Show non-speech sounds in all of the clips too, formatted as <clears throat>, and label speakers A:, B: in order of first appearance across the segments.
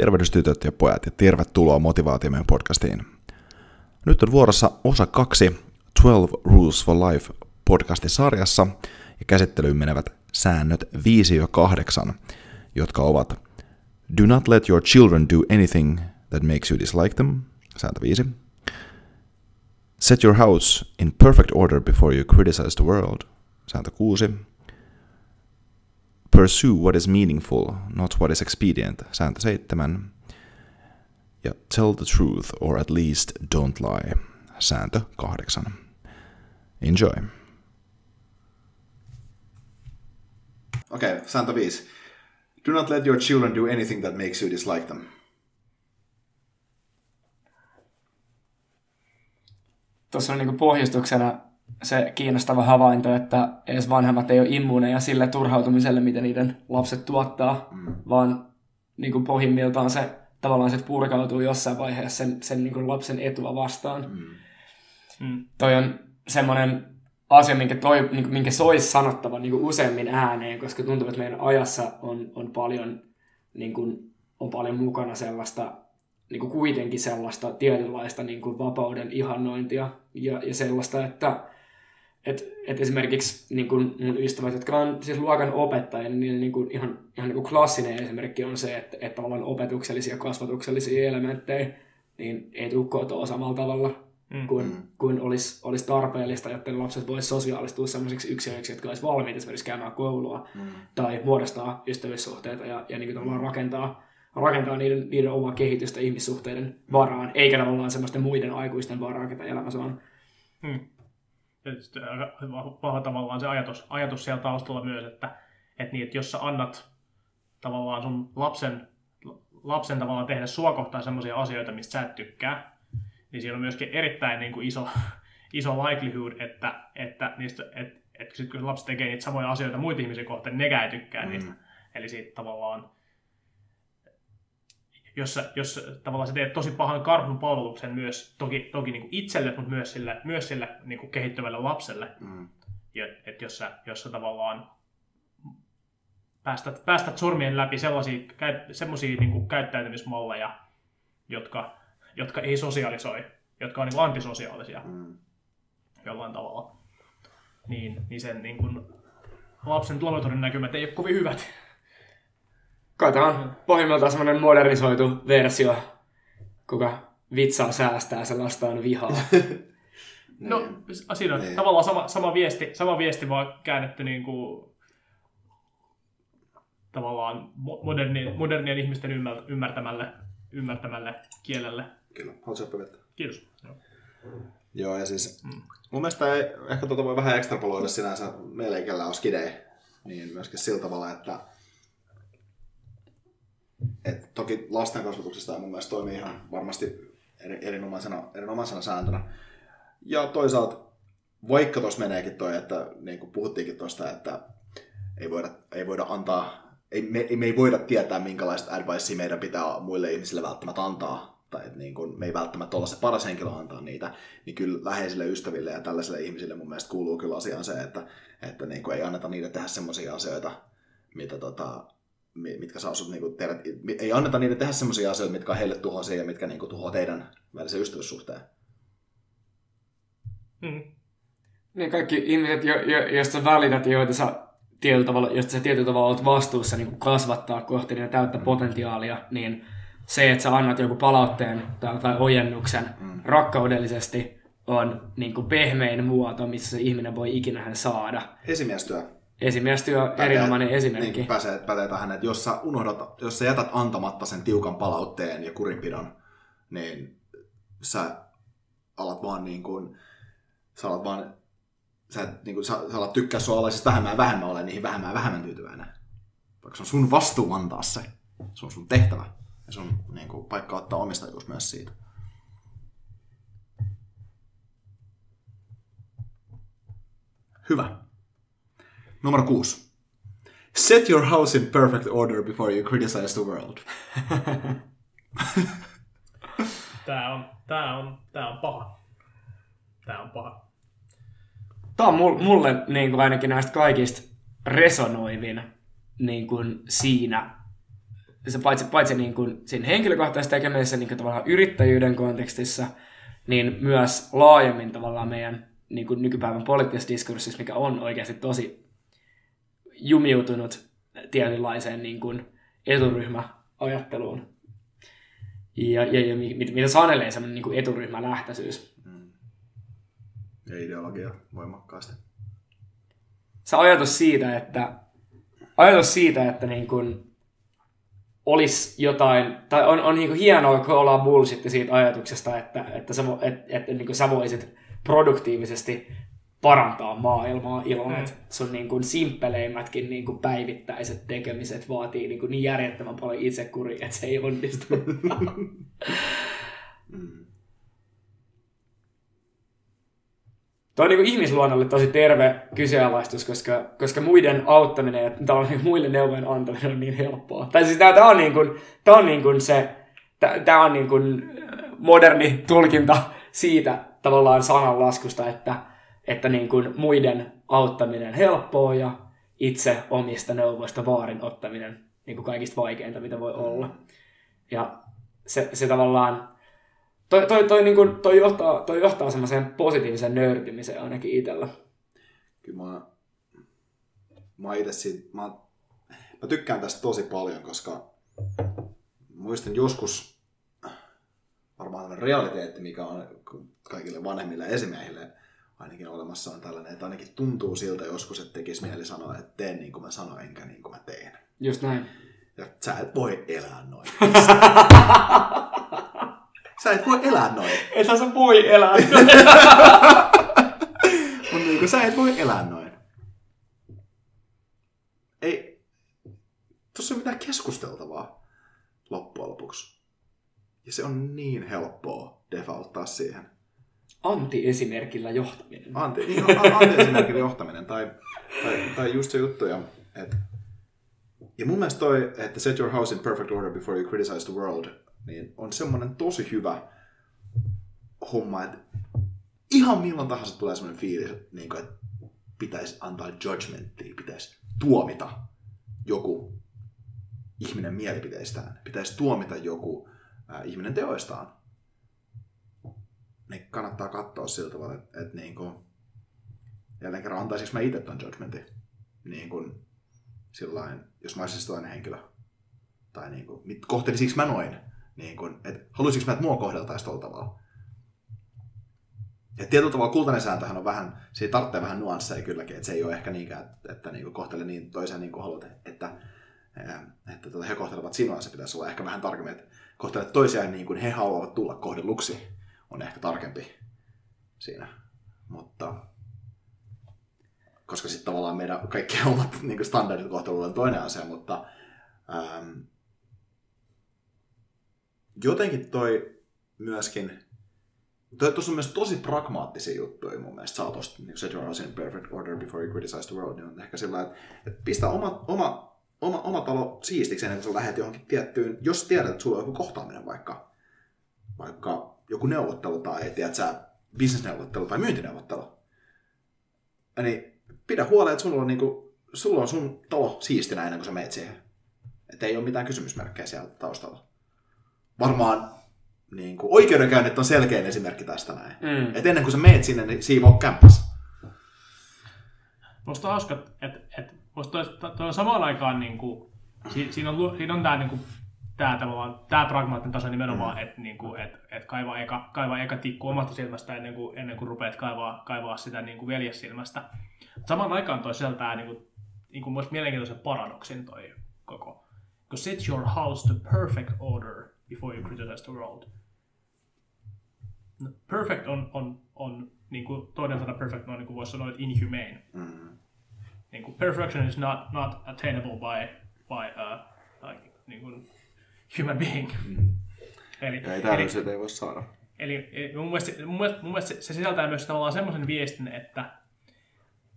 A: Tervehdystytöt ja pojat ja tervetuloa Motivaatiomen podcastiin. Nyt on vuorossa osa kaksi 12 Rules for Life podcastin sarjassa ja käsittelyyn menevät säännöt 5 ja 8, jotka ovat Do not let your children do anything that makes you dislike them, sääntö 5. Set your house in perfect order before you criticize the world, sääntö 6 Pursue what is meaningful, not what is expedient, sääntö 7. Ja tell the truth, or at least don't lie, sääntö 8. Enjoy.
B: Okei, okay, sääntö 5. Do not let your children do anything that makes you dislike them.
C: Tuossa on niin pohjustuksena se kiinnostava havainto, että edes vanhemmat ei ole immuuneja sille turhautumiselle, mitä niiden lapset tuottaa, mm. vaan niin kuin pohjimmiltaan se tavallaan se purkautuu jossain vaiheessa sen, sen niin kuin lapsen etua vastaan. Mm. Mm. Toi on semmoinen asia, minkä, toi, niin kuin, minkä soisi sanottava niin kuin useammin ääneen, koska tuntuu, että meidän ajassa on, on, paljon, niin kuin, on paljon mukana sellaista niin kuin kuitenkin sellaista tietynlaista niin kuin vapauden ihannointia ja, ja sellaista, että et, et esimerkiksi niin kun mun ystävät, jotka on siis luokan opettajia, niin, niin kun ihan, ihan niin kun klassinen esimerkki on se, että, että tavallaan opetuksellisia ja kasvatuksellisia elementtejä niin ei tule kotoa samalla tavalla mm. kuin, mm. kuin olisi, olisi tarpeellista, jotta lapset voisi sosiaalistua sellaisiksi yksilöiksi, jotka olisi valmiita esimerkiksi käymään koulua mm. tai muodostaa ystävyyssuhteita ja, ja niin kuin tavallaan rakentaa, rakentaa niiden, niiden omaa kehitystä ihmissuhteiden varaan, eikä tavallaan semmoisten muiden aikuisten varaan, ketä elämässä on. Mm
D: vahva tavallaan se ajatus, ajatus siellä taustalla myös, että, että, niin, että jos sä annat tavallaan sun lapsen, lapsen tavallaan tehdä sua kohtaan sellaisia asioita, mistä sä et tykkää, niin siinä on myöskin erittäin niin kuin iso, <laughs> iso likelihood, että, että, niistä, että, että sit kun lapsi tekee niitä samoja asioita muita ihmisiä kohtaan, niin nekään ei tykkää mm. niistä. Eli siitä tavallaan jos sä, jos tavallaan sä teet tosi pahan karhun palveluksen myös toki, toki niin kuin itselle, mutta myös sille, myös sille niin kuin kehittyvälle lapselle. Mm. Ja, että jos sä, jos sä tavallaan päästät, päästät sormien läpi sellaisia, sellaisia niin kuin käyttäytymismalleja, jotka, jotka ei sosialisoi, jotka on niin kuin antisosiaalisia mm. jollain tavalla, niin, niin sen niin kuin, lapsen tulevaisuuden näkymät ei ole kovin hyvät.
C: Kai tämä on pohjimmiltaan semmoinen modernisoitu versio, kuka vitsaa säästää, se lastaa vihaa. <laughs>
D: no, siinä on tavallaan sama, sama, viesti, sama viesti vaan käännetty niin kuin, tavallaan moderni, modernien ihmisten ymmärtämälle, ymmärtämälle kielelle.
B: Kyllä, haluatko vettä?
D: Kiitos. Joo.
B: Joo, ja siis mm. mun mielestä ei, ehkä tuota voi vähän ekstrapoloida sinänsä meillä, ikellä on skidei, niin myöskin sillä tavalla, että et toki lasten kasvatuksesta mun mielestä toimii ihan varmasti erinomaisena, erinomaisena sääntönä. Ja toisaalta, vaikka tuossa meneekin toi, että niin kuin puhuttiinkin tuosta, että ei voida, ei voida antaa, ei, me, me ei voida tietää, minkälaista advicea meidän pitää muille ihmisille välttämättä antaa
A: tai että niin kun, me ei välttämättä olla se paras henkilö antaa niitä, niin kyllä läheisille ystäville ja tällaisille ihmisille mun mielestä kuuluu kyllä asiaan se, että, että niin ei anneta niitä tehdä semmoisia asioita, mitä tota, mitkä saa sut niinku tehdä, ei anneta niiden tehdä semmoisia asioita, mitkä on heille tuhoisia ja mitkä niinku tuhoaa teidän välisen ystävyyssuhteen.
C: Mm. Niin kaikki ihmiset, jo, jo, jos sä välität, joita sä tietyllä tavalla, josta sä tietyllä tavalla olet vastuussa niin kasvattaa kohti niitä täyttä mm. potentiaalia, niin se, että sä annat joku palautteen tai, tai ojennuksen mm. rakkaudellisesti, on niin kuin pehmein muoto, missä se ihminen voi ikinä saada.
A: Esimiestyö.
C: Esimiestyö on erinomainen esimerkki.
A: Niin, pätee, pätee tähän, että jos sä, unohdat, jos sä jätät antamatta sen tiukan palautteen ja kurinpidon, niin sä alat vaan niin kuin, sä alat vaan, sä, niin kuin, sä, sä alat tykkää sua alaisista vähemmän ja vähemmän ole niihin vähemmän ja vähemmän tyytyväinen. Vaikka se on sun vastuu antaa se. Se on sun tehtävä. Ja sun niin kuin, paikka ottaa omistajuus myös siitä. Hyvä. Numero kuusi. Set your house in perfect order before you criticize the world. <laughs>
D: tää on, tää on, tää on paha. Tää on paha.
C: Tää on mulle niin kuin ainakin näistä kaikista resonoivin niin kuin siinä, se paitsi, paitsi niin kuin siinä henkilökohtaisessa tekemisessä niin kuin tavallaan yrittäjyyden kontekstissa, niin myös laajemmin tavallaan meidän niin kuin nykypäivän poliittisessa diskurssissa, mikä on oikeasti tosi jumiutunut tietynlaiseen niin kuin eturyhmäajatteluun. Ja, ja, ja mitä sanelee semmoinen niin kuin eturyhmälähtöisyys. Mm.
A: Ja ideologia voimakkaasti.
C: Se ajatus siitä, että, ajatus siitä, että niin kuin olisi jotain, tai on, on niin kuin hienoa, kun ollaan bullshit siitä ajatuksesta, että, että, sä, että, että niin kuin sä voisit produktiivisesti parantaa maailmaa ilman, mm. että sun niin kuin simppeleimmätkin niin kuin päivittäiset tekemiset vaatii niin, kuin niin järjettömän paljon itsekuria, että se ei onnistu. <laughs> mm. Tuo on niin kuin ihmisluonnolle tosi terve kyseenalaistus, koska, koska muiden auttaminen ja niin muille neuvojen antaminen on niin helppoa. Tai siis tämä, tämä on, niin kuin, tämä on niin kuin se, tämä on niin kuin moderni tulkinta siitä tavallaan sananlaskusta, että että niin kuin muiden auttaminen helppoa ja itse omista neuvoista vaarin ottaminen niin kuin kaikista vaikeinta, mitä voi olla. Ja se, se tavallaan, toi, toi, toi, niin kuin, toi, johtaa, toi johtaa semmoiseen positiiviseen nöyrtymiseen ainakin itsellä.
A: Kyllä mä, mä itse siitä, mä, mä tykkään tästä tosi paljon, koska muistan joskus varmaan realiteetti, mikä on kaikille vanhemmille esimiehille ainakin olemassa on tällainen, että ainakin tuntuu siltä joskus, että tekisi mieli sanoa, että teen niin kuin mä sanoin, enkä niin kuin mä teen.
C: Just näin.
A: Ja sä et voi elää noin. <laughs> sä et voi elää noin.
C: Ethän sä voi elää noin. <laughs>
A: Mutta niin kuin, sä et voi elää noin. Ei, tuossa ei mitään keskusteltavaa loppujen lopuksi. Ja se on niin helppoa defaulttaa siihen.
C: Anti-esimerkillä johtaminen.
A: Anti, niin, anti-esimerkillä johtaminen. Tai, tai, tai just se juttu, ja, että ja mun mielestä toi, että set your house in perfect order before you criticize the world, niin on semmoinen tosi hyvä homma, että ihan milloin tahansa tulee semmoinen fiilis, niin kuin, että pitäisi antaa judgmentia, pitäisi tuomita joku ihminen mielipiteistään, pitäisi tuomita joku äh, ihminen teoistaan niin kannattaa katsoa sillä tavalla, että, että niin kuin, jälleen kerran antaisinko mä itse ton judgmentin niin kuin, sillain, jos mä olisin toinen henkilö. Tai niin kuin, kohtelisinko mä noin? Niin kuin, että haluaisinko mä, että mua kohdeltaisiin tuolla tavalla? Ja tietyllä tavalla kultainen sääntöhän on vähän, se tarvitsee vähän nuansseja kylläkin, että se ei ole ehkä niinkään, että, että niin kohtele niin toisen niin kuin haluat, että, että, että tuota, he kohtelevat sinua, se pitäisi olla ehkä vähän tarkemmin, että kohtele toisiaan niin kuin he haluavat tulla kohdelluksi on ehkä tarkempi siinä. Mutta koska sitten tavallaan meidän kaikki <laughs> omat niin standardit kohtelulla on toinen asia, mutta ähm, jotenkin toi myöskin, tuossa on myös tosi pragmaattisia juttuja mun mielestä, saa tosta niin house in perfect order before you criticize the world, niin on ehkä sillä että, että pistä oma, oma, oma, oma talo siistiksi ennen kuin sä lähdet johonkin tiettyyn, jos tiedät, että sulla on joku kohtaaminen vaikka vaikka joku neuvottelu tai tiedätkö, bisnesneuvottelu tai myyntineuvottelu, niin pidä huolen, että sulla on, niinku, sulla on sun talo siistinä ennen kuin sä meet siihen. Että ei ole mitään kysymysmerkkejä siellä taustalla. Varmaan niin kuin, oikeudenkäynnit on selkein esimerkki tästä näin.
C: Mm.
A: Et ennen kuin sä meet sinne, niin siivoo kämppäs.
D: Musta on hauska, että et, musta toi, toi on samaan aikaan niin kuin, si, siinä on, siinä on tää, niin kuin, tää, tavallaan, tää pragmaattinen taso nimenomaan, mm. että niin kuin, et, et kaivaa, eka, kaivaa eka tikku omasta silmästä ennen kuin, ennen kuin rupeat kaivaa, kaivaa sitä niin kuin veljessilmästä. Samaan aikaan toi sisältää niin kuin, niin kuin myös mielenkiintoisen paradoksin toi koko. Kun set your house to perfect order before you criticize the world. No, perfect on, on, on niin kuin, toinen sana perfect on niin kuin voisi sanoa, että inhumane
A: Mm.
D: niin kuin perfection is not, not attainable by, by uh, like, niin kuin human being.
A: Mm. <laughs>
D: Eli,
A: Ja ei
D: eli,
A: täydellisyyttä ei voi saada.
D: eli, eli mun, mielestä, mun, mielestä, mun mielestä se, se sisältää myös tavallaan semmoisen viestin, että,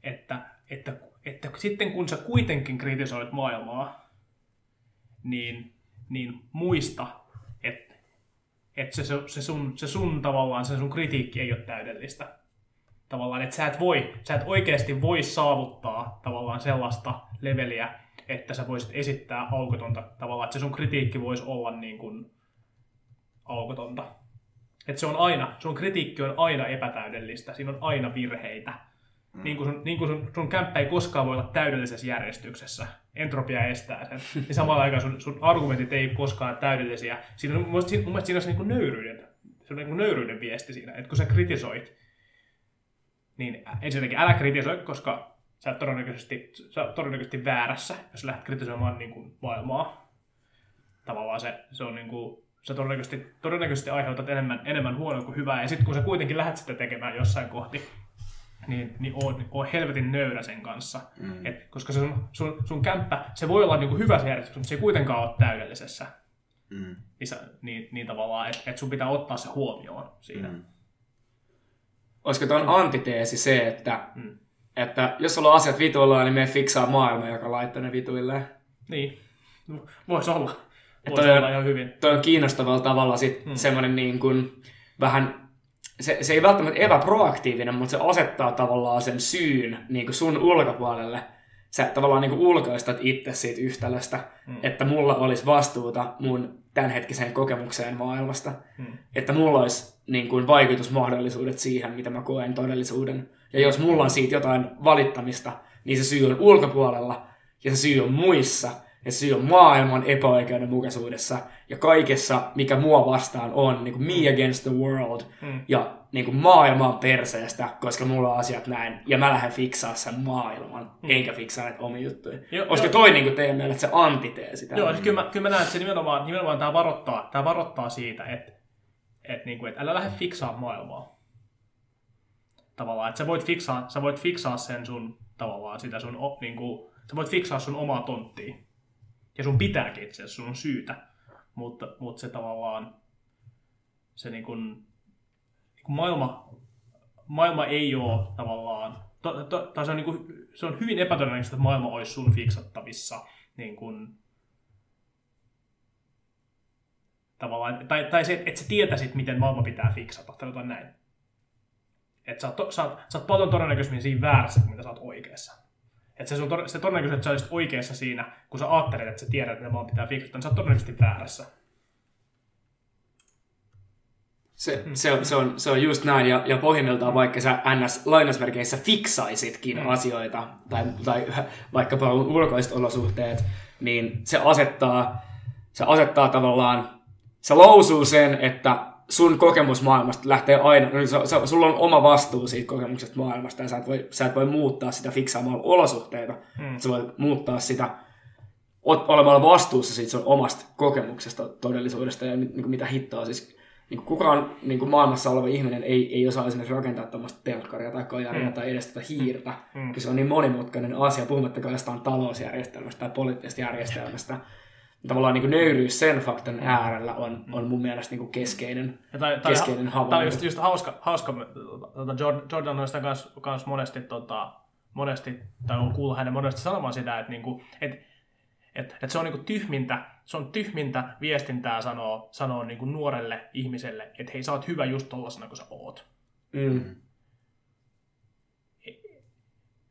D: että, että, että sitten kun sä kuitenkin kritisoit maailmaa, niin, niin muista, että, että se, se, se, sun, se sun tavallaan, se sun kritiikki ei ole täydellistä tavallaan, että sä et voi, sä et oikeasti voi saavuttaa tavallaan sellaista leveliä, että sä voisit esittää aukotonta tavallaan, että se sun kritiikki voisi olla niin kuin aukotonta. Että se on aina, sun kritiikki on aina epätäydellistä, siinä on aina virheitä. Mm. Niin kuin, sun, niin kuin sun, sun kämppä ei koskaan voi olla täydellisessä järjestyksessä. Entropia estää sen. Niin samalla aikaan sun, sun argumentit ei koskaan täydellisiä. Siinä on, mun mielestä, mun mielestä siinä on se niin kuin nöyryyden, se on niin kuin nöyryyden viesti siinä, että kun sä kritisoit, niin ensinnäkin älä kritisoi, koska sä oot todennäköisesti, sä oot todennäköisesti väärässä, jos lähdet kritisoimaan niin kuin maailmaa. Tavallaan se, se on niin kuin, sä todennäköisesti, todennäköisesti aiheutat enemmän, enemmän huonoa kuin hyvää, ja sitten kun sä kuitenkin lähdet sitä tekemään jossain kohti, niin, niin oon, oon helvetin nöyrä sen kanssa. Mm. Et, koska se sun, sun, sun kämppä, se voi olla niinku hyvässä järjestyksessä, mutta se ei kuitenkaan ole täydellisessä.
A: Mm.
D: Niin, niin, niin tavallaan, että et sun pitää ottaa se huomioon siinä. Mm.
C: Olisiko tuon antiteesi se, että,
D: Mm.
C: Että jos sulla on asiat vituillaan, niin me fiksaa maailma, joka laittaa ne vituilleen.
D: Niin, voisi olla. Voisi
C: toi-
D: olla ihan hyvin.
C: Toi on kiinnostavalla tavalla sit
D: Mm.
C: semmoinen niin kuin vähän, se, se ei välttämättä epäproaktiivinen, mutta se asettaa tavallaan sen syyn niin kuin sun ulkopuolelle. Sä tavallaan niin kuin ulkoistat itse siitä yhtälöstä,
D: Mm.
C: että mulla olisi vastuuta mun tämänhetkiseen kokemukseen maailmasta.
D: Mm.
C: Että mulla olisi niin kuin, vaikutusmahdollisuudet siihen, mitä mä koen todellisuuden. Ja jos mulla on siitä jotain valittamista, niin se syy on ulkopuolella ja se syy on muissa. Ja se syy on maailman epäoikeudenmukaisuudessa ja kaikessa, mikä mua vastaan on, niin kuin me against the world.
D: Mm.
C: Ja niin kuin maailma on perseestä, koska mulla on asiat näin. Ja mä lähden fiksaa sen maailman, eikä fiksaa näitä omia juttuja. Olisiko toi niin kuin teidän mielestä se antiteesi?
D: Joo, siis kyllä mä, kyllä mä näen, että se nimenomaan, nimenomaan tämä varoittaa, tämä varoittaa siitä, että, että, niin kuin, että älä lähde fiksaa maailmaa. Tavallaan, että sä voit fiksaa, sä voit fiksaa sen sun, tavallaan sitä sun, niin kuin, sä voit fiksaa sun omaa tonttia. Ja sun pitääkin itse sun on syytä. Mutta, mutta se tavallaan, se niin kuin, niin kuin maailma, maailma ei ole tavallaan, to, to, tai se on, niin kuin, se on hyvin epätodennäköistä, että maailma olisi sun fiksattavissa niin kuin, tavallaan, tai, tai se, että sä tietäisit, miten maailma pitää fiksata, tai jotain näin. Että sä, oot to- sä, oot, sä oot paljon todennäköisemmin siinä väärässä, kuin mitä sä oot oikeassa. Että se, sun, to- se todennäköisesti, että sä olisit oikeassa siinä, kun sä ajattelet, että sä tiedät, että maailma pitää fiksata, niin sä oot todennäköisesti väärässä.
C: Se, se, on, se, on, se on just näin, ja, ja pohjimmiltaan vaikka sä ns. lainausmerkeissä fiksaisitkin mm. asioita, tai, tai vaikkapa ulkoiset olosuhteet, niin se asettaa, se asettaa tavallaan, se lausuu sen, että sun kokemus maailmasta lähtee aina, no, se, se, sulla on oma vastuu siitä kokemuksesta maailmasta, ja sä et voi, sä et voi muuttaa sitä fiksaamalla olosuhteita,
D: Mm.
C: sä voit muuttaa sitä olemalla vastuussa siitä sun omasta kokemuksesta, todellisuudesta ja niin kuin mitä hittoa. Siis, niin kuin kukaan niin kuin maailmassa oleva ihminen ei, ei osaa esimerkiksi rakentaa tuommoista telkkaria tai kajaria
D: Mm.
C: tai edes tätä hiirtä,
D: Mm.
C: kun se on niin monimutkainen asia, puhumattakaan jostain talousjärjestelmästä tai poliittisesta järjestelmästä. Tavallaan niin kuin nöyryys sen faktan äärellä on, on mun mielestä niin kuin keskeinen,
D: Ja tai, tai,
C: keskeinen
D: Tämä oli
C: havainto.
D: just, just hauska, hauska tota, Jordan, Jordan on sitä kans, kans monesti, tota, monesti, tai on kuullut hänen monesti sanomaan sitä, että, niinku, et, Et, et se on niinku tyhmintä, se on tyhmintä viestintää sanoa, sanoa niinku nuorelle ihmiselle, että hei, sä oot hyvä just tollasena kuin sä oot.
C: Mm.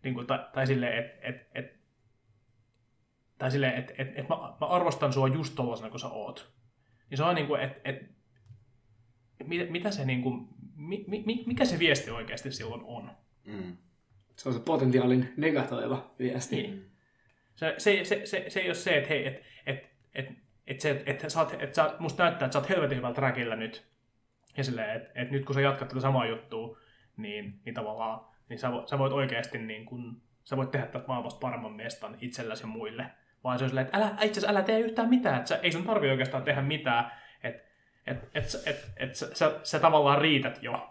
D: Niin kuin, tai, tai silleen, että et, et, tai silleen, että et, et mä, mä, arvostan sua just tollasena kuin sä oot. Niin se on niin kuin, että et, mitä, mitä se niin kuin, mi, mi, mikä se viesti oikeasti silloin on?
A: Mm.
C: Se on se potentiaalin negatoiva viesti.
D: Niin. Se, se, se, se, se ei ole se, että hei, et, et, et, et se, että sä oot, et sä, musta näyttää, että sä oot helvetin hyvällä trackillä nyt. Ja silleen, että et nyt kun sä jatkat tätä samaa juttua, niin, niin tavallaan niin sä, voit, sä voit oikeasti niin kun, sä voit tehdä tästä maailmasta paremman mestan itselläsi ja muille. Vaan se on silleen, että älä, itse asiassa älä tee yhtään mitään, että sä, ei sun tarvi oikeastaan tehdä mitään, että et, et, et, et, et sä, sä, sä, tavallaan riität jo.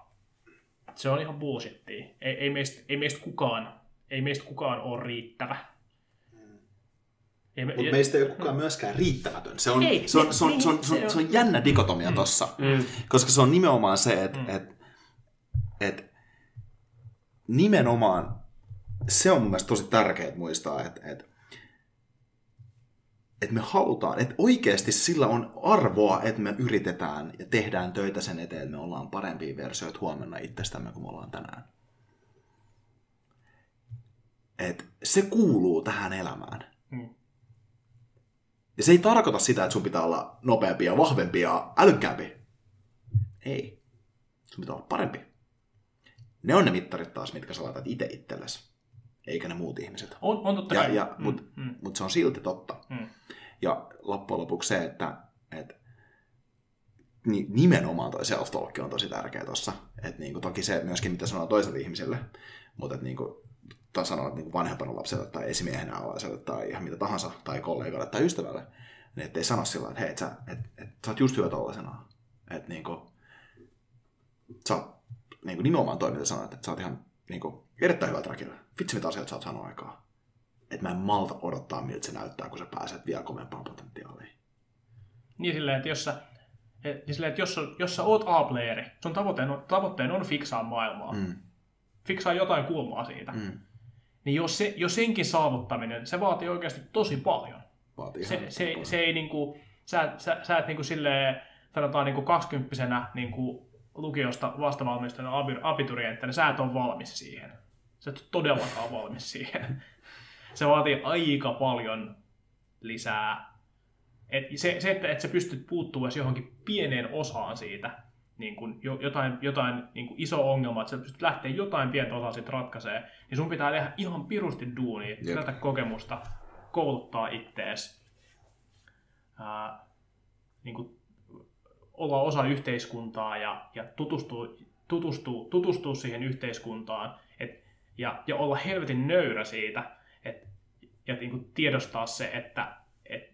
D: Se on ihan bullshittia. Ei, ei, meistä, ei meistä kukaan, ei meistä kukaan ole riittävä. Me,
A: Mutta meistä ei ole kukaan myöskään riittämätön. Se on,
D: Ei,
A: se on,
D: ne-
A: se on,
D: niin,
A: se on, se on, se on jännä dikotomia tossa.
C: Mm.
A: Koska se on nimenomaan se, että
D: Mm.
A: et, et, nimenomaan se on mun mielestä tosi tärkeää muistaa, että et, et me halutaan, että oikeasti sillä on arvoa, että me yritetään ja tehdään töitä sen eteen, että me ollaan parempia versioita huomenna itsestämme kuin me ollaan tänään. Et se kuuluu tähän elämään.
D: Mm.
A: Ja se ei tarkoita sitä, että sun pitää olla nopeampi ja vahvempi ja älykkäämpi. Ei. Sun pitää olla parempi. Ne on ne mittarit taas, mitkä sä laitat itse itsellesi, eikä ne muut ihmiset.
D: On, on totta
A: Ja,
D: kai.
A: ja,
D: Mm,
A: Mutta
D: mm,
A: mut se on silti totta.
D: mm.
A: Ja loppujen lopuksi se, että, että ni- nimenomaan toi self on tosi tärkeä tuossa. Että niinku, toki se myöskin, mitä sanoo toiselle ihmiselle, mutta että niinku, tai sanoo, niinku vanhempana lapselle tai esimiehenä alaiselle tai ihan mitä tahansa, tai kollegalle tai ystävälle, niin ettei sano sillä että hei, et sä, et, et, sä oot just hyvä tollasena. Että niinku, sä oot niinku, nimenomaan toi, mitä sanoit, että sä oot ihan niinku, erittäin hyvä trakilla. Vitsi, mitä asioita sä oot saanut aikaa. Että mä en malta odottaa, miltä se näyttää, kun sä pääset vielä kovempaan potentiaaliin.
D: Niin silleen, että jos sä, et, niin silleen, että jos, jos sä oot A-playeri, sun tavoitteen on, tavoitteen on fiksaa maailmaa,
A: Mm.
D: fiksaa jotain kulmaa siitä,
A: Mm.
D: niin jos, se, jos senkin saavuttaminen, se vaatii oikeasti tosi paljon.
A: Vaatii
D: Se, se,
A: paljon.
D: se ei niinku, sä, sä, sä et niinku silleen, sanotaan niinku kaksikymppisenä niinku lukiosta vastavalmistuneena abi- abiturienttina, sä et ole valmis siihen. Sä et ole todellakaan valmis siihen. Se vaatii aika paljon lisää. Et se, se, että, että sä pystyt puuttua edes johonkin pieneen osaan siitä, niin kun jo, jotain, jotain niin kun iso ongelma, että sä pystyt lähteä jotain pientä osaa siitä ratkaisee, niin sun pitää tehdä ihan pirusti duunia, kerätä kokemusta, kouluttaa ittees, ää, niin kun olla osa yhteiskuntaa ja, ja tutustua, tutustua, tutustua siihen yhteiskuntaan ja, ja olla helvetin nöyrä siitä et, ja niin kuin tiedostaa se, että et,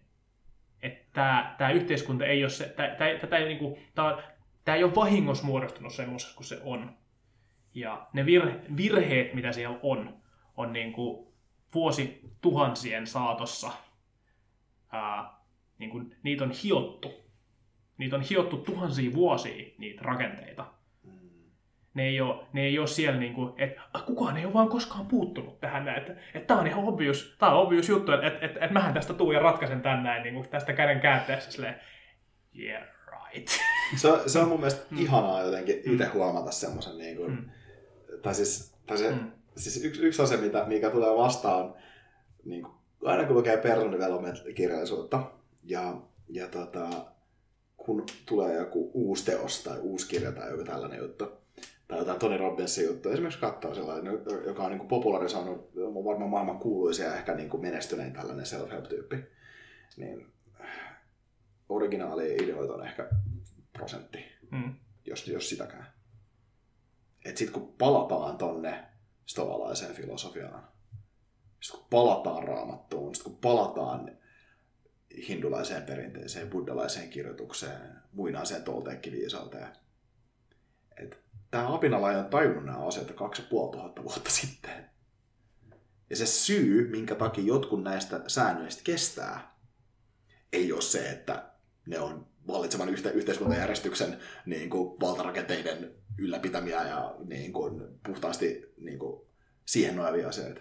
D: et tämä, yhteiskunta ei ole se, tämä, tämä, tämä, ei, niin kuin, tämä, tämä ei ole vahingossa muodostunut semmoisessa kuin se on. Ja ne virhe, virheet, mitä siellä on, on niin kuin vuosi tuhansien saatossa, ää, niin kuin, niitä on hiottu. Niitä on hiottu tuhansia vuosia, niitä rakenteita. Ne ei ole, ne ei ole siellä, niin kuin, että kukaan ei ole vaan koskaan puuttunut tähän näin. Että, että tämä on ihan obvious, tämä on obvious juttu, että, että, että, että mähän tästä tuun ja ratkaisen tän näin niin kuin tästä käden käänteessä silleen, yeah, right.
A: Se, on- se on mun mielestä mm. ihanaa jotenkin itse huomata semmoisen, niin kuin,
D: Mm.
A: mm. tai siis, tai se,
D: Mm.
A: mm. siis yksi, yksi asia, mitä, mikä tulee vastaan, niin kuin, aina kun lukee person development-kirjallisuutta, ja, ja tota, kun tulee joku uusi teos tai uusi kirja tai joku tällainen juttu, tai jotain Tony Robbinsin juttu, esimerkiksi katsoo sellainen, joka on niin popularisoinut, on varmaan maailman kuuluisia ja ehkä niin kuin menestynein tällainen self-help-tyyppi, niin originaali ideoita on ehkä prosentti,
D: Mm.
A: jos, jos sitäkään. Et sit kun palataan tonne stoalaiseen filosofiaan, sit kun palataan raamattuun, sit kun palataan hindulaiseen perinteeseen, buddhalaiseen kirjoitukseen, muinaiseen tolteekkiviisauteen, että tämä apinalainen on tajunnut nämä puoli tuhatta vuotta sitten. Ja se syy, minkä takia jotkut näistä säännöistä kestää, ei ole se, että ne on vallitsevan yhte- yhteiskuntajärjestyksen niin kuin, valtarakenteiden ylläpitämiä ja niin kuin, puhtaasti niin kuin, siihen nojavia asioita.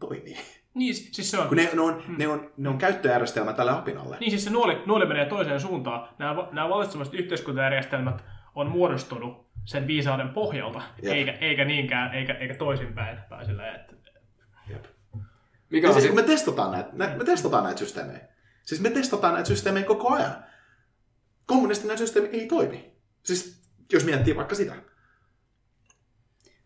A: Toimii.
D: Niin, siis se on.
A: Kun ne, ne, on, ne, on, ne on käyttöjärjestelmä tälle apinalle.
D: Niin siis se nuoli, nuoli menee toiseen suuntaan. Nämä, nämä valitsemat yhteiskuntajärjestelmät on muodostunut sen viisauden pohjalta,
A: Jep.
D: eikä, eikä niinkään, eikä, eikä toisinpäin. Päin silleen, että,
C: Mikä
A: Ja
C: on
A: siis kun me testataan näitä, nä, me testataan näitä systeemejä. Siis me testataan näitä systeemejä koko ajan. Kommunistinen systeemi ei toimi. Siis jos miettii vaikka sitä.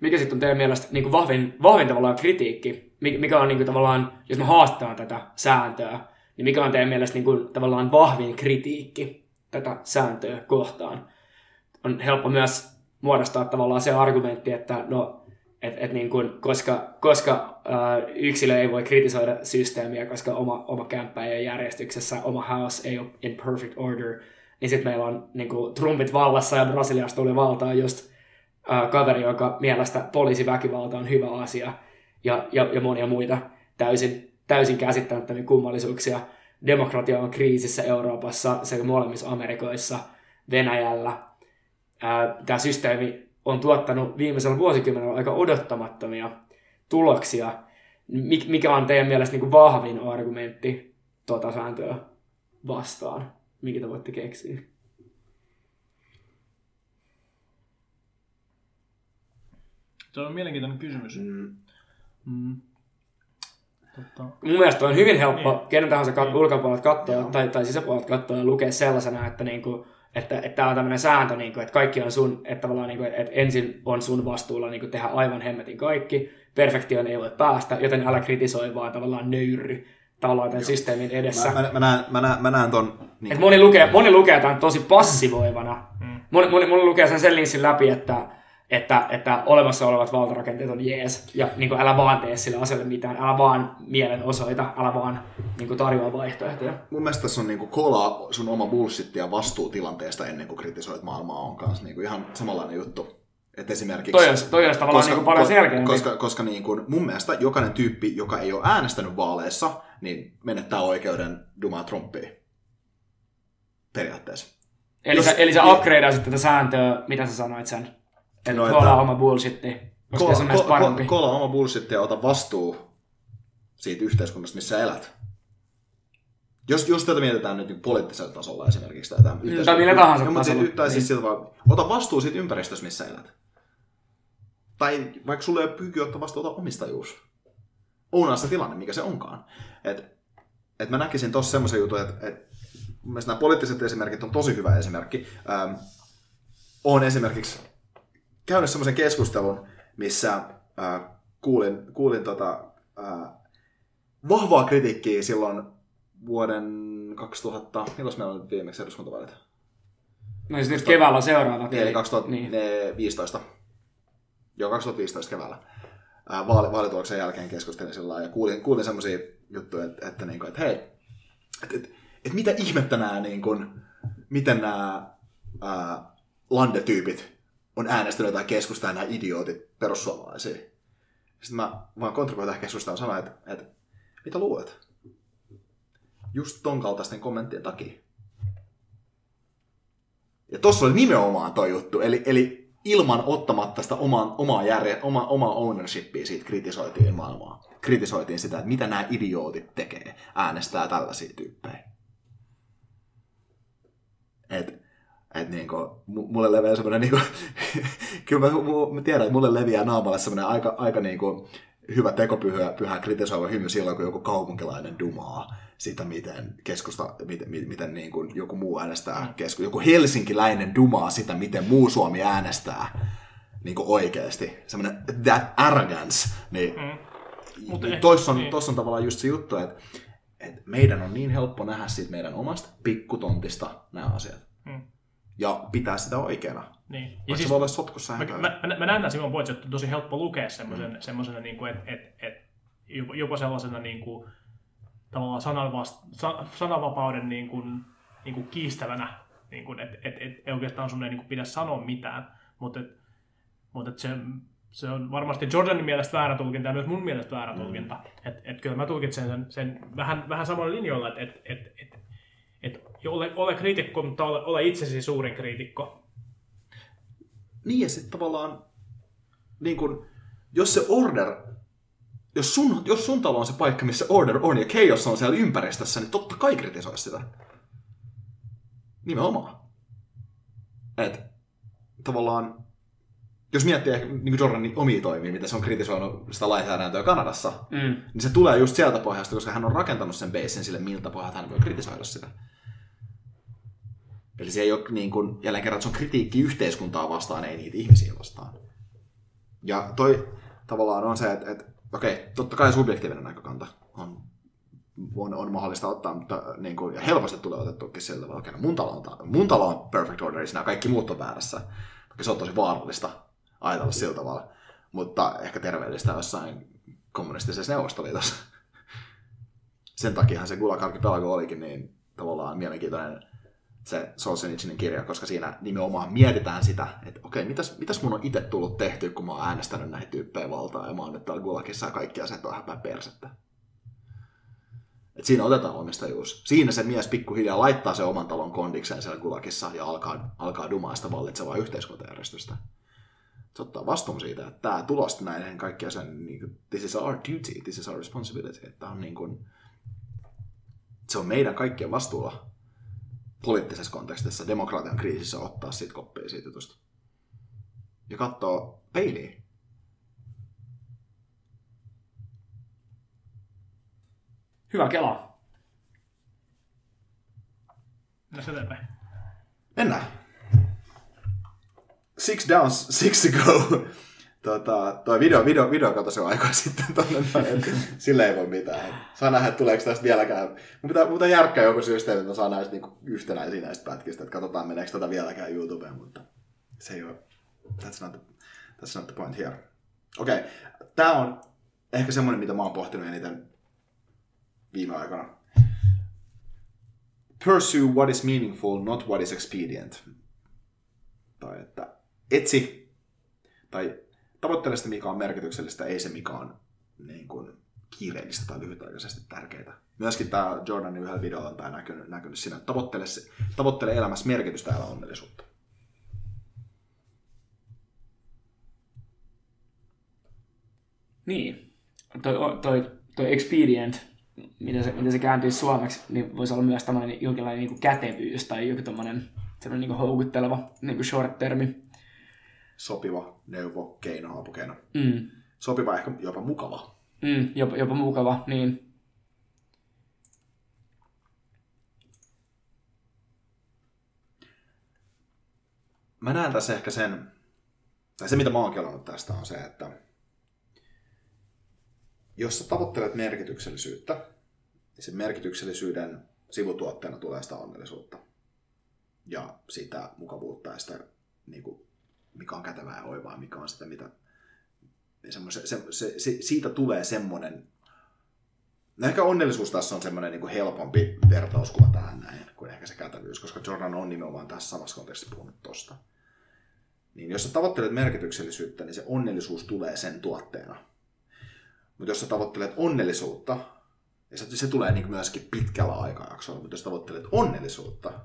C: mikä sitten on teidän mielestä niin kuin vahvin, vahvin tavallaan kritiikki? Mi- Mikä on niin kuin, tavallaan, jos me haastetaan tätä sääntöä, niin mikä on teidän mielestä niin kuin, tavallaan vahvin kritiikki tätä sääntöä kohtaan? On helppo myös muodostaa tavallaan se argumentti, että no, et, et niin kuin, koska, koska ää, yksilö ei voi kritisoida systeemiä, koska oma, oma kämppä ei ole järjestyksessä, oma house ei ole in perfect order, niin sitten meillä on niin kuin, Trumpit vallassa ja Brasiliasta tuli valtaan just ää, kaveri, jonka mielestä poliisiväkivalta on hyvä asia ja, ja, ja monia muita täysin, täysin käsittämättömiä kummallisuuksia. Demokratia on kriisissä Euroopassa sekä molemmissa Amerikoissa, Venäjällä. Tämä systeemi on tuottanut viimeisellä vuosikymmenellä aika odottamattomia tuloksia. Mik- Mikä on teidän mielestä niin kuin vahvin argumentti tuota sääntöä vastaan? Mikä te voitte keksiä?
D: se on mielenkiintoinen kysymys.
A: Mm,
D: Mm. Totta.
C: Mun mielestä on hyvin helppo
D: Niin.
C: niin. kenen tahansa kat-
D: Niin.
C: ulkopuolelta katsoa
A: Joo.
C: tai, tai sisäpuolelta katsoa ja lukea sellaisena, että, niinku, että, että tämä on tämmöinen sääntö, niinku, että kaikki on sun, että tavallaan niinku, että ensin on sun vastuulla niinku, tehdä aivan hemmetin kaikki, perfektioon ei voi päästä, joten älä kritisoi vaan tavallaan nöyry tavallaan tämän systeemin edessä.
A: mä, mä, mä, näen, mä, näen, mä näen ton... Niin,
C: Et moni, lukee, moni lukee tämän tosi passivoivana.
D: Mm.
C: Moni, moni, moni lukee sen sen linssin läpi, että, että, että olemassa olevat valtarakenteet on jees. Ja niin kuin, älä vaan tee sille asialle mitään. Älä vaan mielenosoita. Älä vaan niin kuin, tarjoa vaihtoehtoja.
A: mun mielestä tässä on niinku koolaa sun oma bullshittia vastuutilanteesta ennen kuin kritisoit maailmaa on kanssa niinku ihan samanlainen juttu. Et esimerkiksi,
C: Toi olisi, toi olisi tavallaan niin kuin, paljon selkeämpi.
A: Koska, koska niin kuin mun mielestä jokainen tyyppi, joka ei ole äänestänyt vaaleissa, niin menettää oikeuden dumaa Trumpia. Periaatteessa.
C: eli,
A: jos-
C: sä, eli sä
A: niin.
C: upgradeasit tätä sääntöä, mitä sä sanoit sen? Että
A: No,
C: no,
A: että-
C: tuolla oma bullshitti. Koska se on parempi.
A: Koola oma bullshit ja ota vastuu siitä yhteiskunnasta, missä sä elät. Jos, jos tätä mietitään nyt niin poliittisella tasolla esimerkiksi. Tätä yhteiskunta-
C: tai millä tahansa
A: No, mutta
C: tasolla.
A: Tai siis
C: Niin.
A: vaan, ota vastuu siitä ympäristöstä, missä elät. Tai vaikka sulle ei ole kyky ottaa vastuuta omistajuus. Ounaa se tilanne, mikä se onkaan. Et, et mä näkisin tossa semmoisen jutun, että et, mun mielestä nämä poliittiset esimerkit on tosi hyvä esimerkki. Ähm, on esimerkiksi käynyt semmoisen keskustelun, missä äh, kuulin, kuulin tota, äh, vahvaa kritiikkiä silloin vuoden 2000, milloin meillä oli viimeksi eduskuntavaalit?
C: No siis nyt keväällä seuraavat.
A: Niin, eli 2015. Joo, 2015 keväällä. Ää, Vaali, vaalituloksen jälkeen keskustelin sillä ja kuulin, kuulin semmoisia juttuja, että, että, niin kuin, että hei, että, että, että mitä ihmettä nämä, niin kuin, miten nämä ää, landetyypit on äänestänyt jotain keskustaa nämä idiootit perussuomalaisia. Sitten mä vaan kontribuoin tähän keskusteluun sanoin, että, että mitä luulet? Just ton kaltaisten kommenttien takia. Ja tossa oli nimenomaan toi juttu, eli, eli ilman ottamatta sitä omaa, omaa, järje, oma, omaa ownershipia siitä kritisoitiin maailmaa. Kritisoitiin sitä, että mitä nämä idiootit tekee, äänestää tällaisia tyyppejä. Et, et niinku, mu- mulle leviää semmoinen, niinku, <laughs> kyllä mä, mä, tiedän, että mulle leviää naamalle semmoinen aika, aika niinku, hyvä tekopyhä pyhä kritisoiva hymy silloin, kun joku kaupunkilainen dumaa sitä, miten keskusta, miten, miten, miten niin kuin joku muu äänestää, kesku, joku helsinkiläinen dumaa sitä, miten muu Suomi äänestää niin kuin oikeasti. Semmoinen that arrogance. Niin,
D: Mm.
A: Mutta
D: Mutta eh-
A: tossa on,
D: niin.
A: tossa on tavallaan just se juttu, että, että meidän on niin helppo nähdä siitä meidän omasta pikkutontista nämä asiat.
D: Mm.
A: Ja pitää sitä oikeana.
D: Niin.
A: Ja siis, se voi olla sotkussa
D: mä, mä, mä, mä näen tämän Simon Poitsi, että on tosi helppo lukea semmoisen, mm. semmoisena, niin kuin, että et, et, jopa, sellaisena niin kuin, tavallaan sananvast, sa, sananvapauden niin kuin, niin kuin kiistävänä, niin kuin, että et, et, oikeastaan sun ei niin kuin, pidä sanoa mitään, mutta, et, mutta et se, se on varmasti Jordanin mielestä väärä tulkinta ja myös mun mielestä väärä tulkinta. Että et, kyllä mä tulkitsen sen, sen vähän, vähän samalla linjoilla, että et, et, et, et, ole, ole kriitikko, mutta ole, ole itsesi suurin kriitikko.
A: Niin ja sitten tavallaan, niin kun, jos se order jos sun, jos sun talo on se paikka, missä order on ja chaos on siellä ympäristössä, niin totta kai kritisoi sitä. Nimenomaan. Et tavallaan, jos miettii ehkä niin Jordanin omia toimia, mitä se on kritisoinut sitä lainsäädäntöä Kanadassa,
C: Mm.
A: niin se tulee just sieltä pohjasta, koska hän on rakentanut sen basin sille, miltä pohjalta hän voi kritisoida sitä. Eli se ei ole niin kuin, jälleen kerran, että se on kritiikki yhteiskuntaa vastaan, ei niitä ihmisiä vastaan. Ja toi tavallaan on se, että, että okei, totta kai subjektiivinen näkökanta on, on, on mahdollista ottaa, mutta niin kuin, ja helposti tulee otettuakin sillä tavalla, okei, no mun talo on, mun talo on perfect orderissa, nämä kaikki muut on väärässä. Se on tosi vaarallista ajatella sillä tavalla, mutta ehkä terveellistä jossain kommunistisessa neuvostoliitossa. Sen takiahan se Gulag Archipelago olikin niin tavallaan mielenkiintoinen se Solzhenitsinin kirja, koska siinä nimenomaan mietitään sitä, että okei, mitäs, mitäs mun on itse tullut tehty, kun mä oon äänestänyt näitä tyyppejä valtaa ja mä oon nyt täällä Gulagissa ja kaikki asiat on häpää persettä. Et siinä otetaan omistajuus. Siinä se mies pikkuhiljaa laittaa se oman talon kondikseen siellä Gulagissa ja alkaa, alkaa dumaa sitä vallitsevaa yhteiskuntajärjestystä. Se ottaa vastuun siitä, että tämä tulosta näiden kaikkia sen, niin kuin, this is our duty, this is our responsibility. Että on niin kuin, se on meidän kaikkien vastuulla poliittisessa kontekstissa, demokratian kriisissä ottaa siitä koppia siitä jutusta. Ja katsoo peiliin.
C: Hyvä kela.
D: Mennään eteenpäin.
A: Mennään. Six down, six to go. Tota, toi video, video, video katosi jo aikaa <laughs> sitten noin, että sille ei voi mitään. Saa nähdä, että tuleeko tästä vieläkään. Mun pitää, pitää järkkää joku systeemi, että mä saan näistä niinku yhtenäisiä näistä pätkistä, että katsotaan meneekö tätä vieläkään YouTubeen, mutta se ei ole, that's not the, that's not the point here. Okei, okay. tää on ehkä semmoinen, mitä mä oon pohtinut eniten viime aikoina. Pursue what is meaningful, not what is expedient. Tai että etsi tai tavoittele sitä, mikä on merkityksellistä, ei se, mikä on niin kuin, kiireellistä tai lyhytaikaisesti tärkeää. Myöskin tämä Jordanin yhdellä videolla on tämä näkynyt, näkynyt siinä, että tavoittele, se- tavoittele elämässä merkitystä ja onnellisuutta.
C: Niin. Toi, toi, toi expedient, miten se, miten se kääntyisi suomeksi, niin voisi olla myös tämmöinen jonkinlainen niin kuin kätevyys tai joku semmoinen niin kuin houkutteleva niin kuin short-termi.
A: Sopiva neuvo, keino, apukeino.
C: Mm.
A: Sopiva, ehkä jopa mukava.
C: Mm, jopa, jopa mukava, niin.
A: Mä näen tässä ehkä sen, tai se mitä mä oon kelannut tästä on se, että jos sä tavoittelet merkityksellisyyttä, niin sen merkityksellisyyden sivutuotteena tulee sitä onnellisuutta ja sitä mukavuutta ja sitä, niin kuin, mikä on kätevää ja oivaa, mikä on sitä, mitä semmoise, se, se, se, siitä tulee semmoinen No ehkä onnellisuus tässä on semmoinen niin kuin helpompi vertauskuva tähän näin, kuin ehkä se kätevyys, koska Jordan on nimenomaan tässä samassa kontekstissa puhunut tosta. Niin jos sä tavoittelet merkityksellisyyttä, niin se onnellisuus tulee sen tuotteena. Mutta jos sä tavoittelet onnellisuutta, ja se, se tulee niin myöskin pitkällä aikajaksolla, mutta jos tavoittelet onnellisuutta,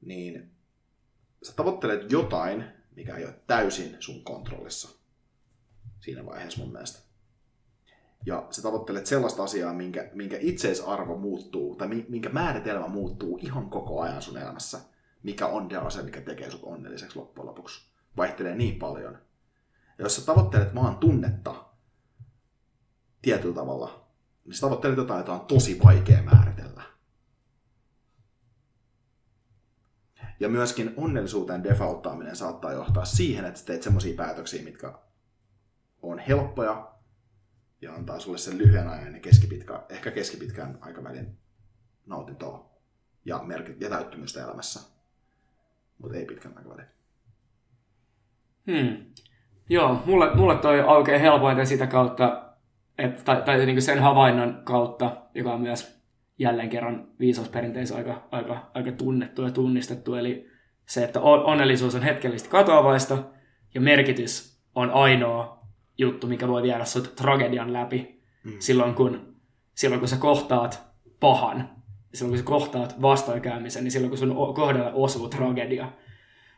A: niin sä tavoittelet jotain, mikä ei ole täysin sun kontrollissa siinä vaiheessa mun mielestä. Ja sä tavoittelet sellaista asiaa, minkä, minkä itseisarvo muuttuu, tai mi- minkä määritelmä muuttuu ihan koko ajan sun elämässä, mikä on se asia, mikä tekee sut onnelliseksi loppujen lopuksi. Vaihtelee niin paljon. Ja jos sä tavoittelet vaan tunnetta tietyllä tavalla, niin sä tavoittelet jotain, jota on tosi vaikea määritellä. Ja myöskin onnellisuuteen defaulttaaminen saattaa johtaa siihen, että teet semmoisia päätöksiä, mitkä on helppoja ja antaa sulle sen lyhyen ajan ja keskipitkä, ehkä keskipitkän aikavälin nautintoa ja, merkit- ja täyttymystä elämässä, mutta ei pitkän aikavälin.
C: Hmm. Joo, mulle, mulle toi aukeaa helpointa sitä kautta, että, tai, tai niin sen havainnon kautta, joka on myös jälleen kerran viisausperinteissä aika, aika, aika tunnettu ja tunnistettu, eli se, että on- onnellisuus on hetkellisesti katoavaista ja merkitys on ainoa juttu, mikä voi viedä sut tragedian läpi
A: Mm.
C: silloin, kun, silloin, kun sä kohtaat pahan, silloin kun sä kohtaat vastoinkäymisen, niin silloin kun sun kohdalle osuu tragedia,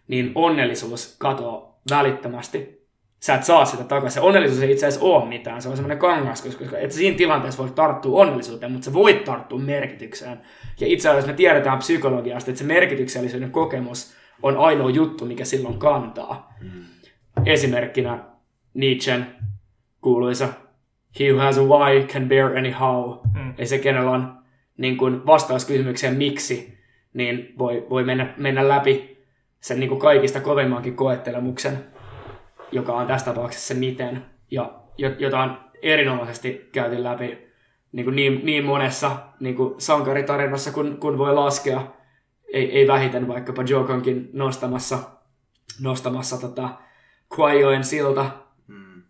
C: niin onnellisuus katoaa välittömästi sä et saa sitä takaisin. Onnellisuus ei itse asiassa ole mitään, se on semmoinen kangas, koska, koska et siinä tilanteessa voi tarttua onnellisuuteen, mutta sä voit tarttua merkitykseen. Ja itse asiassa me tiedetään psykologiasta, että se merkityksellisyyden kokemus on ainoa juttu, mikä silloin kantaa. Mm. Esimerkkinä Nietzschen kuuluisa He who has a why can bear any how. Mm. Eli se, kenellä on niin kuin vastaus kysymykseen miksi, niin voi, voi mennä, mennä läpi sen niin kuin kaikista kovimmankin koettelemuksen, joka on tässä tapauksessa se miten, ja jota on erinomaisesti käyty läpi niin, kuin niin, niin monessa niin kuin sankaritarinassa, kun, kun voi laskea, ei, ei vähiten vaikkapa Jokonkin nostamassa, nostamassa tota, Quaioen silta hmm.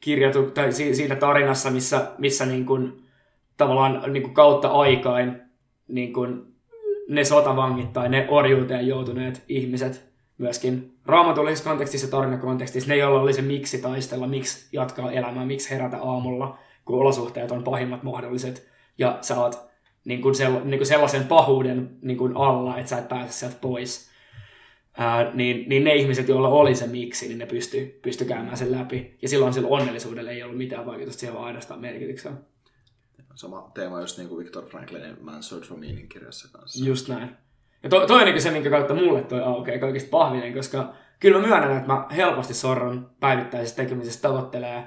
C: kirjatu, tai si, siinä tarinassa, missä, missä niin kuin, tavallaan niin kuin kautta aikain niin kuin ne sotavangit tai ne orjuuteen joutuneet ihmiset myöskin raamatullisessa kontekstissa ja tarinakontekstissa, ne joilla oli se miksi taistella, miksi jatkaa elämää, miksi herätä aamulla, kun olosuhteet on pahimmat mahdolliset, ja sä oot niin kuin sell, niin kuin sellaisen pahuuden niin kuin alla, että sä et pääse sieltä pois. Ää, niin, niin ne ihmiset, joilla oli se miksi, niin ne pysty, pysty käymään sen läpi. Ja silloin sillä onnellisuudella ei ollut mitään vaikutusta siihen, vaan ainoastaan merkitykseen.
A: Sama teema just niin kuin Victor Franklinin Man's Search for Meaning kirjassa kanssa.
C: Just näin. Ja to, toi on niin se, minkä kautta mulle toi aukeaa kaikista pahvinen, koska kyllä mä myönnän, että mä helposti sorron päivittäisessä tekemisessä tavoittelee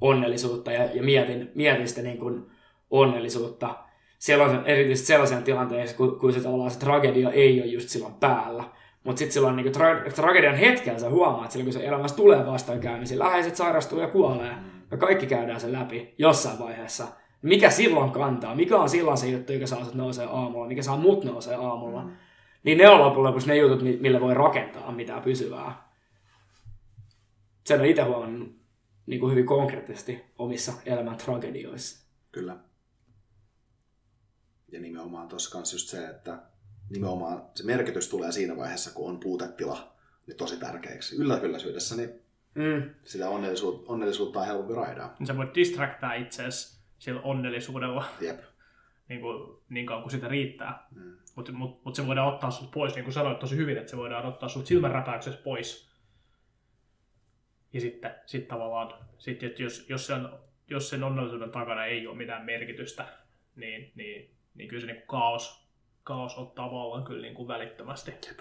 C: onnellisuutta ja, ja mietin, mietin sitä niin kuin onnellisuutta sellaisen, erityisesti sellaisen tilanteessa, kun, kun se, se tragedia ei ole just silloin päällä. Mutta sitten silloin niin tra- tragedian hetkellä sä huomaat, että silloin kun se elämässä tulee vastoinkäymisiä, läheiset sairastuu ja kuolee, ja kaikki käydään sen läpi jossain vaiheessa. Mikä silloin kantaa? Mikä on silloin se juttu, joka saa sut nousee aamulla? Mikä saa mut nousee aamulla? Mm. Niin ne on loppujen lopuksi ne jutut, millä voi rakentaa mitään pysyvää. Sen on itse huomannut niin kuin hyvin konkreettisesti omissa elämän tragedioissa.
A: Kyllä. Ja nimenomaan tuossa kanssa just se, että nimenomaan se merkitys tulee siinä vaiheessa, kun on puutetila niin tosi tärkeäksi. Ylläkylläisyydessä niin mm. sitä onnellisuutta, onnellisuutta on helpompi raidaa.
D: Niin sä voit distractaa itseäsi sillä onnellisuudella.
A: Jep.
D: Niin, kuin, niin kauan kuin sitä riittää. Mm. Mutta mut, mut se voidaan ottaa sut pois, niin kuin sanoit tosi hyvin, että se voidaan ottaa sut silmänräpäyksessä pois. Ja sitten sit tavallaan, sit, että jos, jos, sen, jos sen onnellisuuden takana ei ole mitään merkitystä, niin, niin, niin kyllä se niin kuin kaos, kaos ottaa vallan kyllä niin kuin välittömästi. Jep.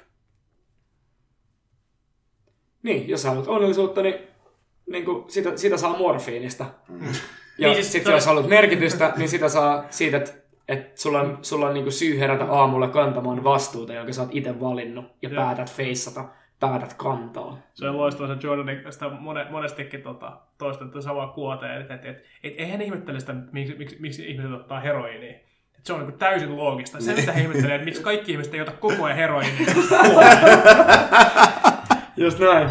C: Niin, jos haluat onnellisuutta, niin, niin kuin sitä, sitä saa morfiinista. Mm. Ja niin, siis sitten jos haluat merkitystä, niin sitä saa siitä, että että sulla on, sulla on niinku syy herätä aamulla kantamaan vastuuta, jonka sä oot itse valinnut, ja Joo. päätät feissata, päätät kantaa.
D: Se on loistavaa, se Jordanin sitä monestikin tota, toistettu samaa kuoteen, että et, et, et, eihän ihmettele sitä, miksi, miksi, miksi ihmiset ottaa heroinia. Et se on niin täysin loogista. Sen sitä ihmettelee, että miksi kaikki ihmiset ei ota koko ajan heroinia. <laughs>
C: Just näin.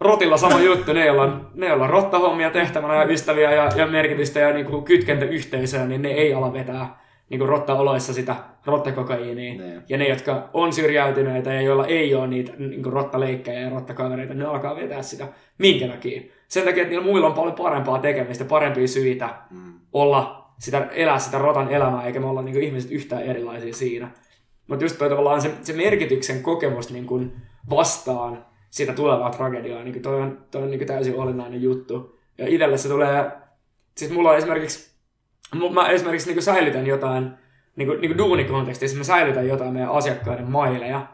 C: Rotilla sama juttu, ne joilla on, ne joilla on rottahommia tehtävänä ja ystäviä ja, ja merkitystä ja niin kytkentä yhteisöön, niin ne ei ala vetää niin kuin rottaoloissa sitä rottakokaiinia. Ne. Ja ne, jotka on syrjäytyneitä ja joilla ei ole niitä niin kuin rottaleikkejä ja rottakavereita, ne alkaa vetää sitä. Minkä takia? Sen takia, että niillä muilla on paljon parempaa tekemistä, parempia syitä mm. olla sitä, elää sitä rotan elämää, eikä me olla niin kuin ihmiset yhtään erilaisia siinä. Mutta just toi tavallaan se, se merkityksen kokemus niin kuin vastaan sitä tulevaa tragediaa, niin toi on, toi on niin täysin olennainen juttu. Ja itselle se tulee, siis mulla on esimerkiksi, mä esimerkiksi niin säilytän jotain, niin kuin, niin kuin duunikontekstissa mä säilytän jotain meidän asiakkaiden maileja,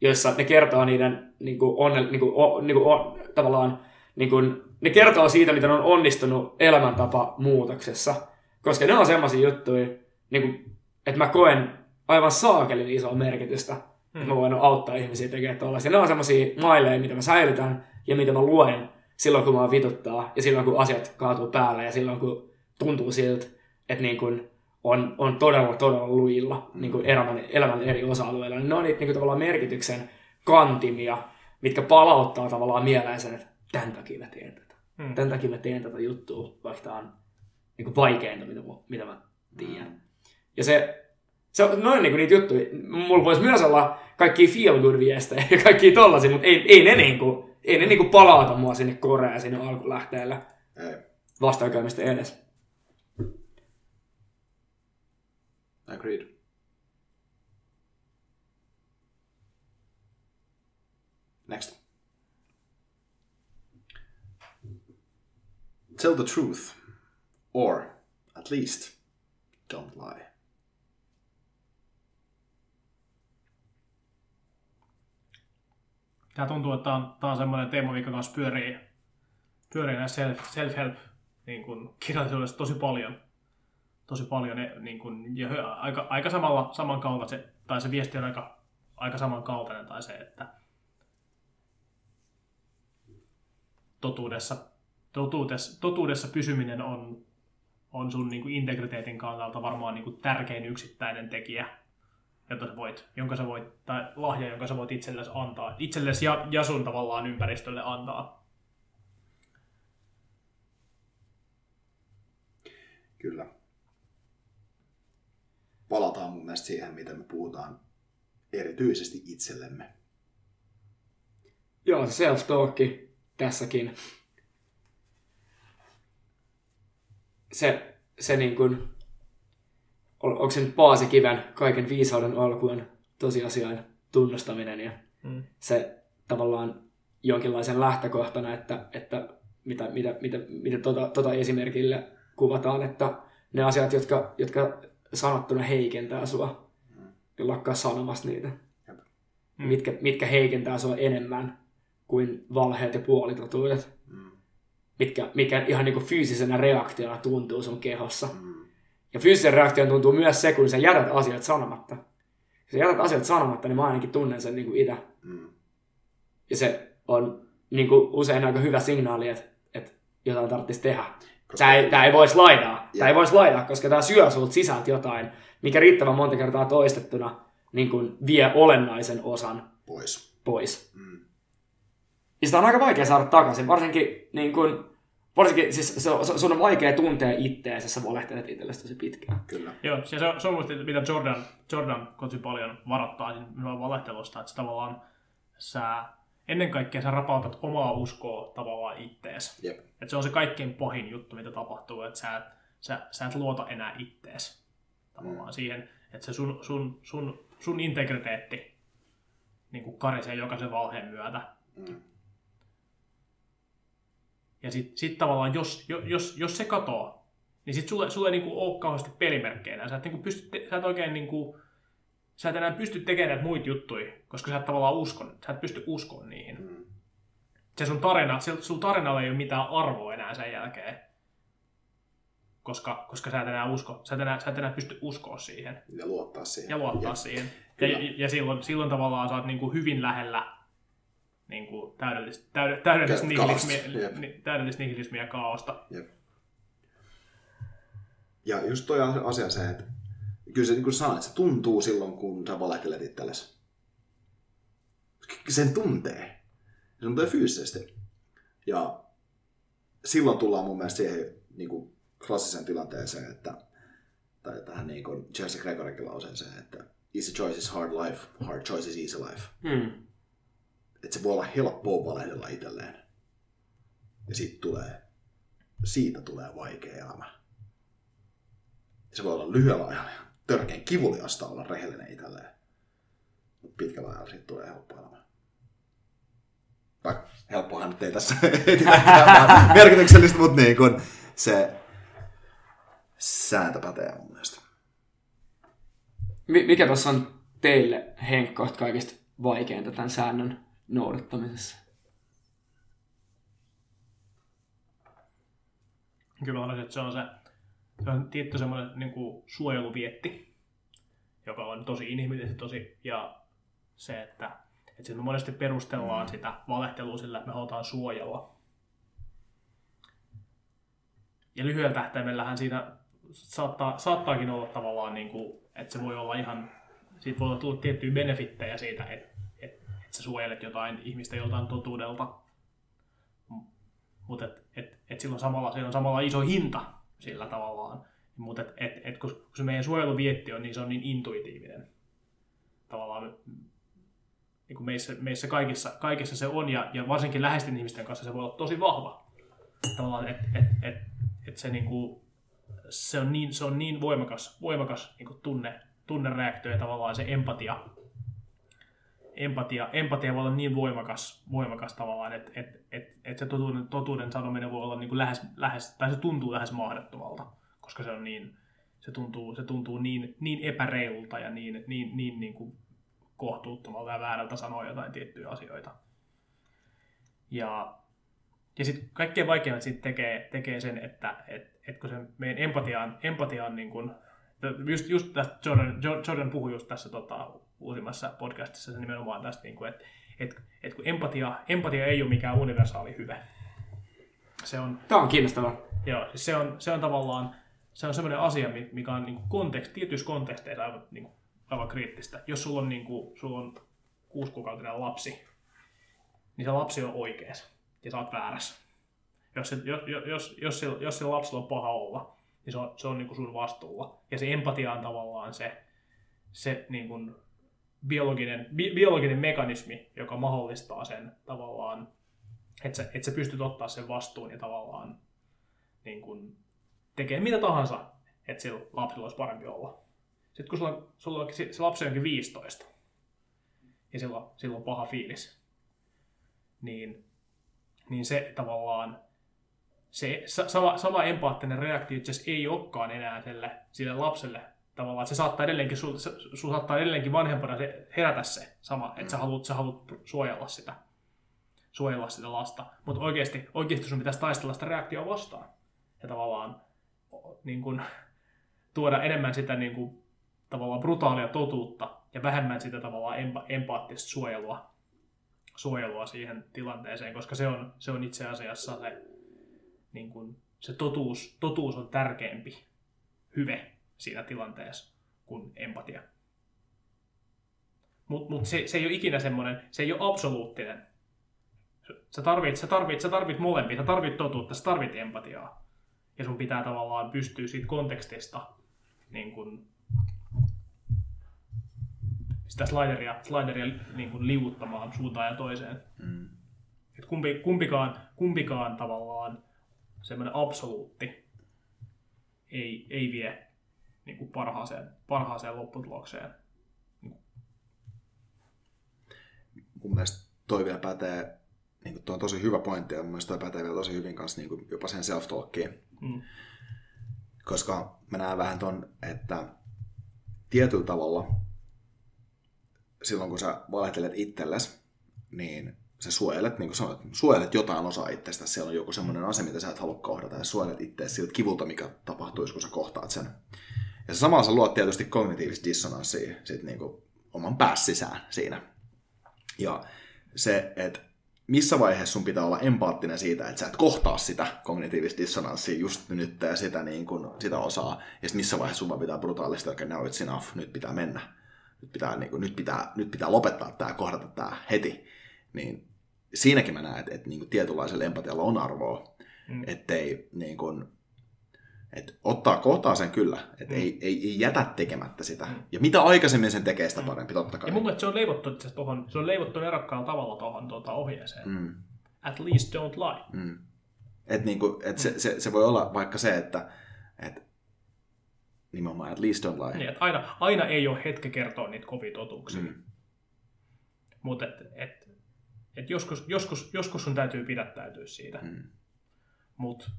C: joissa ne kertoo niiden niin kuin onne, niin kuin, o, niin kuin, tavallaan, niin kuin, ne kertoo siitä, miten on onnistunut elämäntapa muutoksessa. Koska ne on semmoisia juttuja, niin kuin, että mä koen aivan saakelin isoa merkitystä Mm. Mä voin auttaa ihmisiä tekemään tuollaisia. Ne on semmoisia maileja, mitä mä säilytän ja mitä mä luen silloin, kun mä vituttaa ja silloin, kun asiat kaatuu päälle ja silloin, kun tuntuu siltä, että niin kuin on, on todella, todella lujilla niin kuin elämän, elämän eri osa-alueilla. Ne on niitä niin kuin tavallaan merkityksen kantimia, mitkä palauttaa tavallaan mieleen sen, että tämän takia mä teen tätä. Mm. Tämän takia mä teen tätä juttua, vaikka tämä on niin kuin vaikeinta, mitä, mitä mä tiedän. Ja se, se on noin niin kuin niitä juttuja. Mulla voisi myös olla kaikki feel good viestejä ja kaikki tollasia, mutta ei, ei ne niinku, ei ne niinku palauta mua sinne Koreaan sinne alkulähteelle vastoinkäymistä edes.
A: Agreed. Next. tell the truth. Or, at least, don't lie.
D: Tämä tuntuu, että tämä on, tämä on semmoinen teema, mikä kanssa pyörii, pyörii näissä self, self-help niin kuin kirjallisuudessa tosi paljon. Tosi paljon niin kuin, ja aika, aika samalla, samankaltainen, tai se viesti on aika, aika samankaltainen, tai se, että totuudessa, totuudessa, totuudessa pysyminen on, on sun niin kuin integriteetin kannalta varmaan niin kuin tärkein yksittäinen tekijä, jota sä voit, jonka sä voit, tai lahja, jonka sä voit itsellesi antaa, itsellesi ja, ja sun tavallaan ympäristölle antaa.
A: Kyllä. Palataan mun mielestä siihen, miten me puhutaan erityisesti itsellemme.
C: Joo, se self-talk tässäkin. Se, se niin kuin, onko se nyt Paasikiven kaiken viisauden alkuun tosiasian tunnustaminen ja
D: Mm.
C: se tavallaan jonkinlaisen lähtökohtana, että, että mitä, mitä, mitä, mitä tota, tota esimerkillä kuvataan, että ne asiat, jotka, jotka sanottuna heikentää sua, niin lakkaa sanomasta niitä.
D: Mm.
C: Mitkä, mitkä heikentää sua enemmän kuin valheet ja puolitotuudet.
A: Mm.
C: Mitkä, mikä ihan niin kuin fyysisenä reaktiona tuntuu sun kehossa.
A: Mm.
C: Ja fyysisen reaktion tuntuu myös se, kun sä jätät asiat sanomatta. Jos sä jätät asiat sanomatta, niin mä ainakin tunnen sen niin kuin itse.
A: Mm.
C: Ja se on niin kuin usein aika hyvä signaali, että, että jotain tarvitsisi tehdä.
A: Koska-
C: Tämä ei, tää ei voisi laidaa. Tämä ei voisi laidaa, koska tämä syö sulta sisältä jotain, mikä riittävän monta kertaa toistettuna niin kuin vie olennaisen osan
A: Pois.
C: pois.
A: Mm.
C: Ja sitä on aika vaikea saada takaisin, varsinkin, niin kuin, varsinkin siis se, se, sun on vaikea tuntea itteensä, jos sä valehtelet itsellesi tosi pitkään.
A: Kyllä.
D: Joo, ja se on, se on musta, mitä Jordan, Jordan tosi paljon varoittaa siinä valehtelusta, että tavallaan sä, ennen kaikkea sä rapautat omaa uskoa tavallaan ittees.
A: Jep.
D: Että se on se kaikkein pahin juttu, mitä tapahtuu, että sä, et- sä, sä et luota enää ittees. Tavallaan
A: Mm.
D: siihen, että se sun, sun, sun, sun integriteetti niin kuin karisee jokaisen valheen myötä.
A: Mm.
D: Ja sitten sit tavallaan, jos, jo- jos, jos se katoaa, niin sitten sulle, sulle ei niinku ole kauheasti pelimerkkejä. Sä et, niinku pysty, te- sä et oikein niinku, sä et enää pysty tekemään näitä muita juttuja, koska sä et tavallaan uskon, sä et pysty uskoon niihin.
A: Mm.
D: Se sun tarina, se, sun tarinalla ei ole mitään arvoa enää sen jälkeen. Koska, koska sä et enää usko, sä et enää, sä et enää pysty uskoa siihen
A: Ja luottaa siihen.
D: ja luottaa
A: Jep.
D: siihen. Ja,
A: Kyllä.
D: ja silloin, silloin tavallaan sä oot niinku hyvin lähellä niinku täydellistä, täyd, täydellistä,
A: Kaaosta,
D: nihilismiä, ni, täydellistä nihilismiä ja kaaosta.
A: Jep. Ja just toi asia se, että kyllä se niin kuin sanoit, se tuntuu silloin, kun sä valehtelet itsellesi. Sen tuntee. Se tuntee fyysisesti. Ja silloin tullaan mun mielestä siihen niin kuin klassiseen tilanteeseen, että tai tähän niin kuin Chelsea Gregorikin lauseeseen, että easy choice is hard life, hard choice is easy life.
C: Hmm.
A: Että se voi olla helppoa valehdella itselleen. Ja siitä tulee, siitä tulee vaikea elämä. Se voi olla lyhyellä ajalla ja törkeän kivuliasta olla rehellinen itselleen. Mutta pitkällä ajalla siitä tulee helppo elämä. Vaikka helppohan nyt ei tässä <laughs> merkityksellistä, mutta niin kun se sääntö pätee mun mielestä.
C: Mi- mikä tuossa on teille, Henkko, kaikista vaikeinta tämän säännön noudattamisessa?
D: Kyllä on, että se on se, se on tietty semmoinen niin kuin suojeluvietti, joka on tosi inhimillisesti tosi, ja se, että, että sit me monesti perustellaan sitä valehtelua sillä, että me halutaan suojella. Ja lyhyellä tähtäimellähän siinä saattaa, saattaakin olla tavallaan, niin kuin, että se voi olla ihan, siitä voi tulla tiettyjä benefittejä siitä, että sä suojelet jotain ihmistä joltain totuudelta, mutta et, et, et sillä, on samalla, sillä on samalla iso hinta sillä tavallaan. Mutta et, et, et, kun se meidän suojeluvietti on, niin se on niin intuitiivinen. Tavallaan niin kuin meissä, meissä kaikissa, kaikissa se on, ja, ja varsinkin läheisten ihmisten kanssa se voi olla tosi vahva. Tavallaan, et, et, et se, niin kuin, se on niin, se on niin voimakas, voimakas niin kuin tunne, tunnereaktio ja tavallaan se empatia. Empatia, empatia voi olla niin voimakas, voimakas tavallaan, että et, et, et se totuuden, totuuden sanominen voi olla niin kuin lähes, lähes, tai se tuntuu lähes mahdottomalta, koska se on niin, se tuntuu, se tuntuu niin, niin epäreilulta ja niin, niin, niin, niin kuin kohtuuttomalta ja väärältä sanoa jotain tiettyjä asioita. Ja, ja sitten kaikkein vaikeimmat sit tekee, tekee sen, että et, et kun se meidän empatiaan, empatiaan niin kuin, just, just tästä Jordan, Jordan puhui just tässä tota, uusimmassa podcastissa se nimenomaan tästä, niin kuin, että et, et kun empatia, empatia ei ole mikään universaali hyve. Se on,
C: Tämä on kiinnostavaa.
D: joo, siis se on, se on tavallaan se on sellainen asia, mikä on niin kontekst, tietyissä konteksteissa aivan, niin kuin, aivan kriittistä. Jos sulla on, niin kuin, sulla on kuusikuukautinen lapsi, niin se lapsi on oikeassa ja sä oot väärässä. Jos, se, jos, jos, jos, sillä, jos sillä lapsella on paha olla, niin se on, se on niin kuin sun vastuulla. Ja se empatia on tavallaan se, se niin kuin biologinen, bi, biologinen mekanismi, joka mahdollistaa sen tavallaan, että sä, että sä pystyt ottaa sen vastuun ja tavallaan niin kuin, tekee mitä tahansa, että sillä lapsella olisi parempi olla. Sitten kun sulla, sulla on, se lapsi onkin 15 ja sillä, sillä on paha fiilis, niin, niin se tavallaan, se sama, sama empaattinen reaktio itse ei olekaan enää sille, sille lapselle tavallaan, että se saattaa edelleenkin, sun, sun saattaa edelleenkin vanhempana se, herätä se sama, että sä haluat, sä haluat suojella sitä, suojella sitä lasta, mutta oikeasti, oikeasti sun pitäisi taistella sitä reaktioa vastaan. Ja tavallaan niin kuin, tuoda enemmän sitä niin kuin, tavallaan brutaalia totuutta ja vähemmän sitä tavallaan empa- empaattista suojelua, suojelua siihen tilanteeseen, koska se on, se on itse asiassa se, niin kuin, se totuus, totuus on tärkeämpi hyve siinä tilanteessa kuin empatia. Mutta mut se, se ei ole ikinä semmoinen, se ei ole absoluuttinen. Sä tarvit, sä tarvit, sä tarvit molempia, sä tarvit totuutta, sä tarvit empatiaa. Ja sun pitää tavallaan pystyä siitä kontekstista niin kun, sitä slideria, slideria niin kun liuuttamaan suuntaan ja toiseen. Mm. Et kumpi, kumpikaan, kumpikaan tavallaan semmoinen absoluutti ei, ei vie niin kuin parhaaseen, parhaaseen lopputulokseen.
A: Mun mielestä toi vielä pätee, niin kuin tuo on tosi hyvä pointti, ja mun mielestä toi pätee vielä tosi hyvin kanssa niin kuin jopa sen self-talkiin. Mm. Koska mä näen vähän ton, että tietyllä tavalla silloin kun sä valehtelet itsellesi, niin sä suojelet, niin kuin sanoit, suojelet jotain osaa itsestä. Siellä on joku semmoinen asia, mitä sä et halua kohdata, ja suojelet itseäsi siltä kivulta, mikä tapahtuisi, kun sä kohtaat sen. Ja se samalla sä luot tietysti kognitiivista dissonanssia sit niin kuin oman päässä sisään siinä. Ja se, että missä vaiheessa sun pitää olla empaattinen siitä, että sä et kohtaa sitä kognitiivista dissonanssia just nyt ja sitä, niin kuin, sitä osaa. Ja missä vaiheessa sun vaan pitää brutaalisti, okay, now it's enough, nyt pitää mennä. Nyt pitää, niin kuin, nyt pitää, nyt pitää lopettaa tämä, kohdata tämä heti. Niin siinäkin mä näen, että, että niin tietynlaisella empatialla on arvoa. Mm. Ettei niin kuin, että ottaa kohtaa sen kyllä, että mm. ei, ei, ei jätä tekemättä sitä. Mm. Ja mitä aikaisemmin sen tekee, sitä parempi, totta kai.
D: Ja mun mielestä se on leivottu, tohon, se on leivottu erakkaalla tavalla tuohon tuota ohjeeseen. Mm. At least don't lie. Mm.
A: Et niinku, et mm. se, se, se, voi olla vaikka se, että et, nimenomaan at least don't lie.
D: Niin, että aina, aina ei ole hetke kertoa niitä kovia totuuksia. Mm. Mutta et, et, et joskus, joskus, joskus sun täytyy pidättäytyä siitä. Mm. Mutta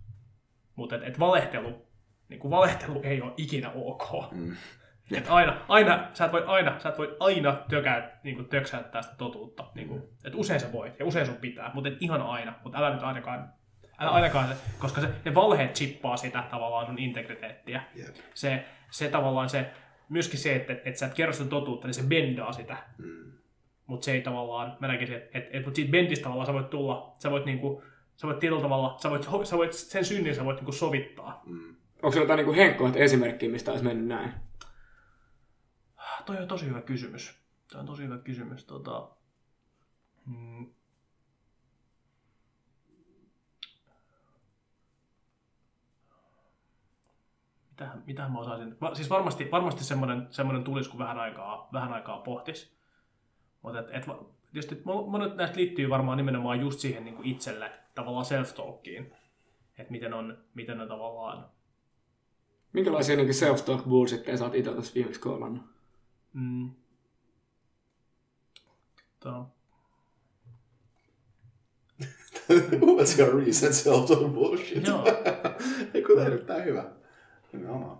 D: mutta et, et valehtelu, niin kuin valehtelu ei ole ikinä ok. Mm. <laughs> Et aina, aina, sä et voi aina, sä et voi aina tökää, niin kuin töksäyttää sitä totuutta. Niin kuin, et usein sä voit ja usein sun pitää, mutta et ihan aina. Mutta älä nyt ainakaan, älä ainakaan, koska se, ne valheet chippaa sitä tavallaan sun integriteettiä. Yep. Se, se tavallaan se, myöskin se, että, että sä et kerro sitä totuutta, niin se bendaa sitä. Mm. Mutta se ei tavallaan, mä näkisin, että, että, että, siitä bendistä tavallaan sä voit tulla, sä voit niinku, sä voit tietyllä tavalla, sä voit, sä voit sen synnin sä voit niinku sovittaa. Mm.
C: Onko se jotain niinku henkkoa esimerkkiä, mistä olisi mennyt näin?
D: Toi on tosi hyvä kysymys. Toi on tosi hyvä kysymys. Tota, mm. Mitähän, mitähän mä osaisin? Va, siis varmasti, varmasti semmoinen, semmoinen tulisi, kun vähän aikaa, vähän aikaa pohtis. Mutta et, et, tietysti monet näistä liittyy varmaan nimenomaan just siihen niin kuin itselle tavallaan self-talkiin. Että miten on, miten on tavallaan...
C: Minkälaisia niin self-talk bullshitteja sä oot itse tässä viimeksi koolannut?
D: Mm. Tota, <laughs>
A: What's your reason self to bullshit?
D: Joo. <laughs>
A: Ei kun erittäin hyvä. Nimenomaan.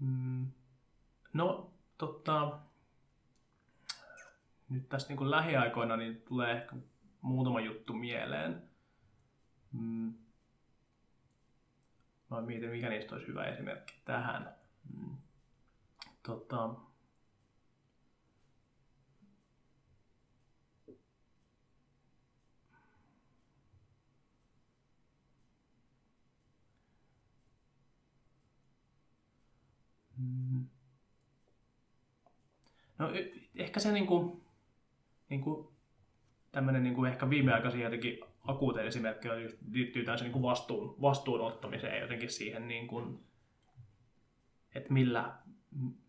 D: Mm, No, tota, nyt tässä niin lähiaikoina niin tulee ehkä muutama juttu mieleen. Mm. Mä mietin, mikä niistä olisi hyvä esimerkki tähän. Mm. Tota, Mm. No ehkä se niinku, niinku tämmöinen niinku ehkä viimeaikaisia jotenkin akuuteen esimerkki on liittyy tähän niinku vastuun, vastuun ottamiseen jotenkin siihen, niinku, että millä,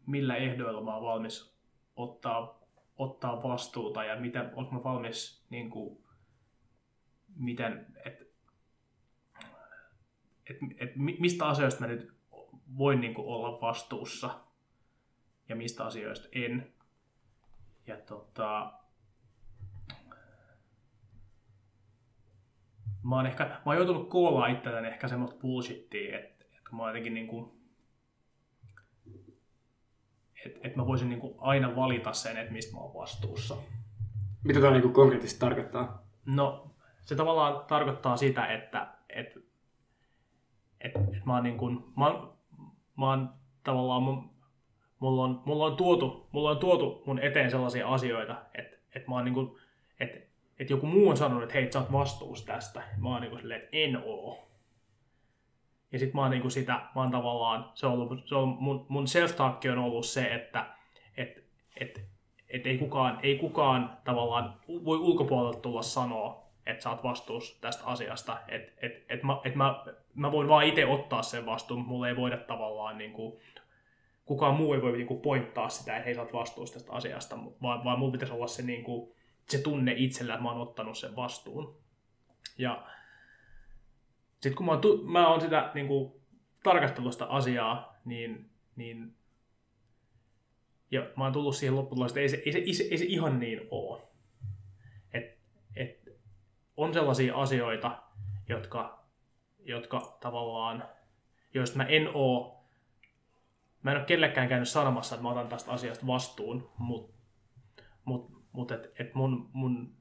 D: millä ehdoilla mä oon valmis ottaa, ottaa vastuuta ja miten, onko mä valmis niinku, miten, että et, et, mi- mistä asioista mä nyt voin niin kuin olla vastuussa ja mistä asioista en. Ja tota, mä oon ehkä, mä oon joutunut koolaa itseltäni ehkä semmoista bullshittia, että, että mä oon jotenkin niin kuin, että, että mä voisin niin kuin aina valita sen, että mistä mä oon vastuussa.
C: Mitä tämä niinku konkreettisesti tarkoittaa?
D: No, se tavallaan tarkoittaa sitä, että et, et, et mä oon niin kuin, mä oon, mä oon tavallaan mun, mulla on, mulla on tuotu, mulla on tuotu mun eteen sellaisia asioita, että et mä oon niin kuin, että et joku muu on sanonut, että hei, sä oot vastuussa tästä. Mä oon niin kuin silleen, että en oo. Ja sit mä oon niin kuin sitä, mä oon tavallaan, se on ollut, se on, mun, mun self-talk on ollut se, että et, et, et ei, kukaan, ei kukaan tavallaan voi ulkopuolelta tulla sanoa, että sä oot vastuussa tästä asiasta. Että et, et mä, et mä, mä voin vaan itse ottaa sen vastuun, mutta mulle ei voida tavallaan niin kuin, kukaan muu ei voi niin kuin pointtaa sitä, että hei sä oot vastuussa tästä asiasta, vaan, vaan mulla pitäisi olla se, niin kuin, se tunne itsellä, että mä oon ottanut sen vastuun. Ja sitten kun mä oon, tu- mä oon sitä niin kuin, tarkastellut sitä asiaa, niin, niin ja mä oon tullut siihen lopputulokseen, että ei se, ei se, ei se, ei se ihan niin oo. Et, et, on sellaisia asioita, jotka, jotka tavallaan, joista mä en oo, mä en ole kellekään käynyt sanomassa, että mä otan tästä asiasta vastuun, mutta mut, mut et, et mun, mun,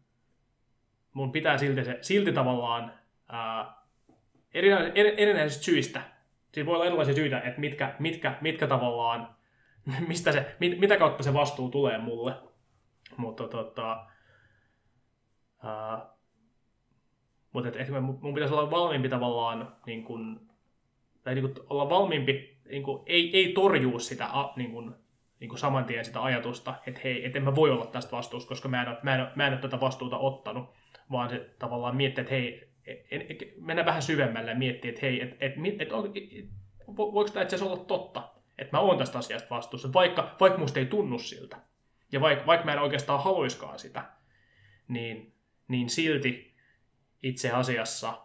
D: mun pitää silti, se, silti tavallaan ää, erinäisistä, erinäisistä syistä, siis voi olla erilaisia syitä, että mitkä, mitkä, mitkä tavallaan <laughs> mistä se, mit, mitä kautta se vastuu tulee mulle. Mutta tota, ää, mutta et, et mun, mun pitäisi olla valmiimpi tavallaan, niin kun, tai niin kun, olla valmiimpi, niin kun, ei, ei torjua sitä a, niin kun, niin kun saman tien sitä ajatusta, että hei, et en mä voi olla tästä vastuussa, koska mä en, ole, mä, en, mä en ole tätä vastuuta ottanut, vaan se tavallaan miettii, että hei, en, en, mennä vähän syvemmälle ja miettiä, että hei, et, et, et, et, voiko tämä itse olla totta, että mä oon tästä asiasta vastuussa, vaikka, vaikka musta ei tunnu siltä. Ja vaikka, vaikka mä en oikeastaan haluiskaan sitä, niin, niin silti itse asiassa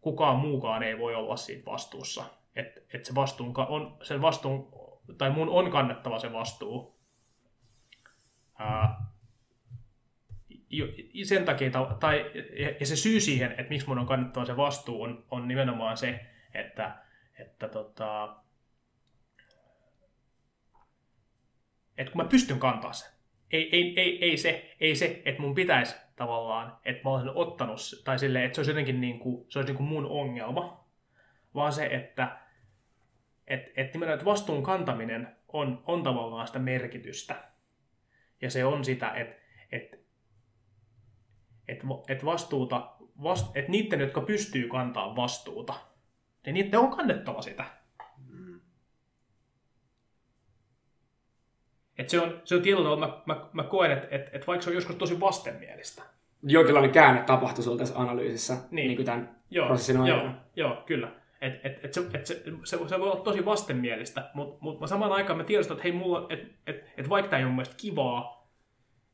D: kukaan muukaan ei voi olla siitä vastuussa. Että et se vastuun, on, sen vastuun, tai mun on kannettava se vastuu. Ää, sen takia, tai, ja se syy siihen, että miksi mun on kannettava se vastuu, on, on nimenomaan se, että, että tota, että kun mä pystyn kantaa sen. Ei, ei, ei, ei, se, ei se, että mun pitäisi tavallaan, että mä olisin ottanut, tai silleen, että se olisi jotenkin niin kuin, se olisi niin kuin mun ongelma, vaan se, että et, et nimenomaan, että vastuun kantaminen on, on tavallaan sitä merkitystä. Ja se on sitä, että et, et, et vastuuta, vast, että niiden, jotka pystyy kantaa vastuuta, niin niiden on kannettava sitä. Et se on, se on tietyllä tavalla, mä, mä, mä koen, että et, et vaikka se on joskus tosi vastenmielistä.
C: Jonkinlainen käänne tapahtui sulla tässä analyysissä niin,
D: Niin.
C: kuin tämän
D: Joo,
C: prosessin
D: joo,
C: aikana.
D: joo, kyllä. Et, et, et se, et se, se, se, voi olla tosi vastenmielistä, mutta mut samaan aikaan mä tiedostan, että hei, mulla, et, et, et vaikka tämä ei ole mun mielestä kivaa,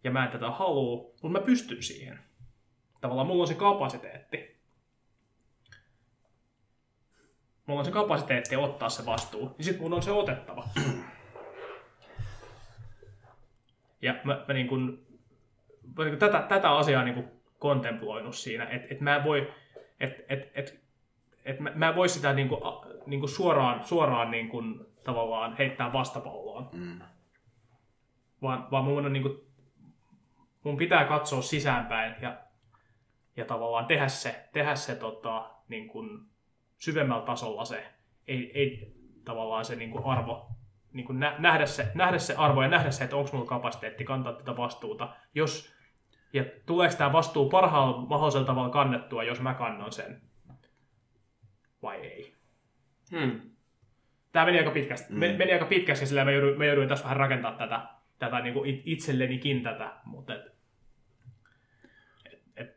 D: ja mä en tätä halua, mutta mä pystyn siihen. Tavallaan mulla on se kapasiteetti. mulla on se kapasiteetti ottaa se vastuu, niin sitten mun on se otettava. <clears throat> Ja mä, mä niin kuin tätä, tätä asiaa niin kuin kontemploinut siinä, että et mä en voi, että et, et, et mä, mä en voi sitä niin kuin, a- niin kuin suoraan, suoraan niin kuin, tavallaan heittää vastapalloon.
A: Mm.
D: Vaan, vaan mun, on, niin kuin, mun pitää katsoa sisäänpäin ja, ja tavallaan tehdä se, tehdä se tota, niin kuin, syvemmällä tasolla se, ei, ei tavallaan se niin kuin arvo, niin kuin nä, nähdä, se, nähdä se arvo ja nähdä se, että onko mulla kapasiteetti kantaa tätä vastuuta, jos, ja tuleeko tämä vastuu parhaalla mahdollisella tavalla kannettua, jos mä kannan sen, vai ei.
C: Hmm.
D: Tämä meni aika pitkästi, mm. meni aika pitkästi, sillä mä jouduin, mä jouduin tässä vähän rakentaa tätä, tätä niin kuin itsellenikin tätä, mutta et, et, et,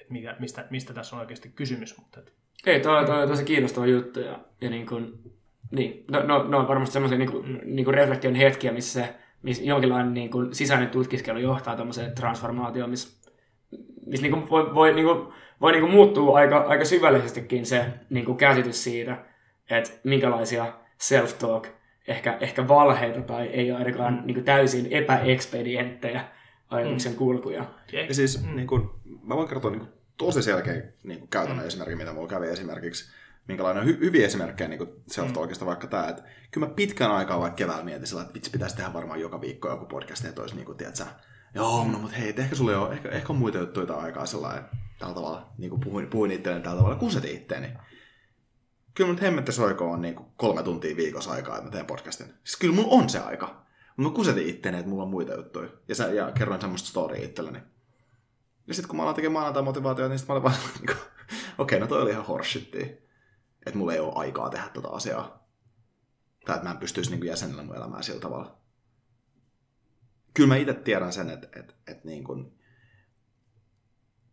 D: et mikä, mistä, mistä tässä on oikeasti kysymys, mutta et,
C: Ei, toi, toi on tosi kiinnostava juttu ja, ja niin kuin, niin, no, no, no on varmasti semmoisia niin kuin, niin kuin reflektion hetkiä, missä, missä jonkinlainen niin kuin sisäinen tutkiskelu johtaa tämmöiseen transformaatioon, missä, missä niin kuin voi, voi, niin kuin, voi niin kuin muuttua aika, aika syvällisestikin se niin kuin käsitys siitä, että minkälaisia self-talk, ehkä, ehkä valheita tai ei ainakaan mm. niin kuin täysin epäekspedienttejä ajatuksen kulkuja.
A: Ja siis mm. niin kun, mä voin kertoa niin kun, tosi selkeä niin kun, käytännön mm. esimerkki, mitä mulla kävi esimerkiksi, minkälainen hy- hyviä esimerkkejä niin self-talkista, mm. vaikka tämä, että kyllä mä pitkän aikaa vaikka keväällä mietin sillä, että vitsi pitäisi tehdä varmaan joka viikko joku podcast, että olisi niin kuin, tiedätkö, joo, no mutta hei, ehkä sulla on, ehkä, ehkä on muita juttuja aikaa sellainen, tällä tavalla, niin kuin puhuin, puhuin itselleen tällä tavalla, kusetin itteeni. Kyllä mun hemmettä soiko on niin kuin kolme tuntia viikossa aikaa, että mä teen podcastin. Siis kyllä mulla on se aika. Mutta mä kusetin itteeni, että mulla on muita juttuja. Ja, sä, ja kerroin semmoista storya itselleni. Ja sitten kun mä aloin tekemään maanantai motivaatiota, niin sitten mä olin vaan, <laughs> niin kuin, okei, okay, no toi oli ihan horsshittia. Että mulla ei ole aikaa tehdä tätä asiaa. Tai että mä en pystyisi niin jäsenellä mun elämää sillä tavalla. Kyllä mä itse tiedän sen, että, että, että niin kuin,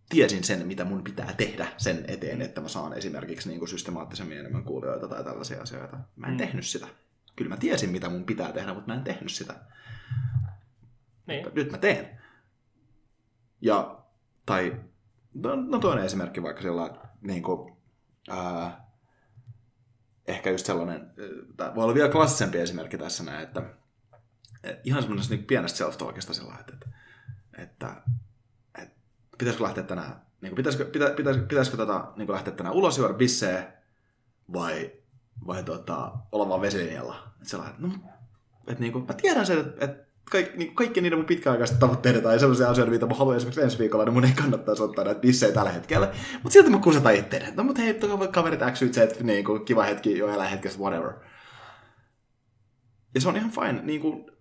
A: tiesin sen, mitä mun pitää tehdä sen eteen, että mä saan esimerkiksi niin kuin systemaattisemmin enemmän kuulijoita tai tällaisia asioita. Mä en mm. tehnyt sitä. Kyllä mä tiesin, mitä mun pitää tehdä, mutta mä en tehnyt sitä.
D: niin.
A: Mutta nyt mä teen. Ja, tai, no, no toinen esimerkki vaikka sillä, niin kuin, ää, ehkä just sellainen, tämä voi olla vielä klassisempi esimerkki tässä näin, että ihan semmoisesta niin pienestä self-talkista sillä että, että, että, että pitäisikö lähteä tänään, niin kuin, pitäisikö, pitä, pitäisikö, pitäisikö tota, niin kuin lähteä tänään ulos juoda bissee vai, vai tota, olla vaan vesilinjalla. Että sellainen, että, no, että niin kuin, mä tiedän sen, että, että kaikki, niin kaikki niiden mun pitkäaikaiset tavoitteita tai sellaisia asioita, mitä mä haluan esimerkiksi ensi viikolla, niin mun ei kannattaisi ottaa näitä bissejä tällä hetkellä. Mutta silti mä kusetan itseäni. No mutta hei, tuolla kaverit X, Y, Z, niin kuin, kiva hetki, jo elää hetkessä, whatever. Ja se on ihan fine, niin kuin,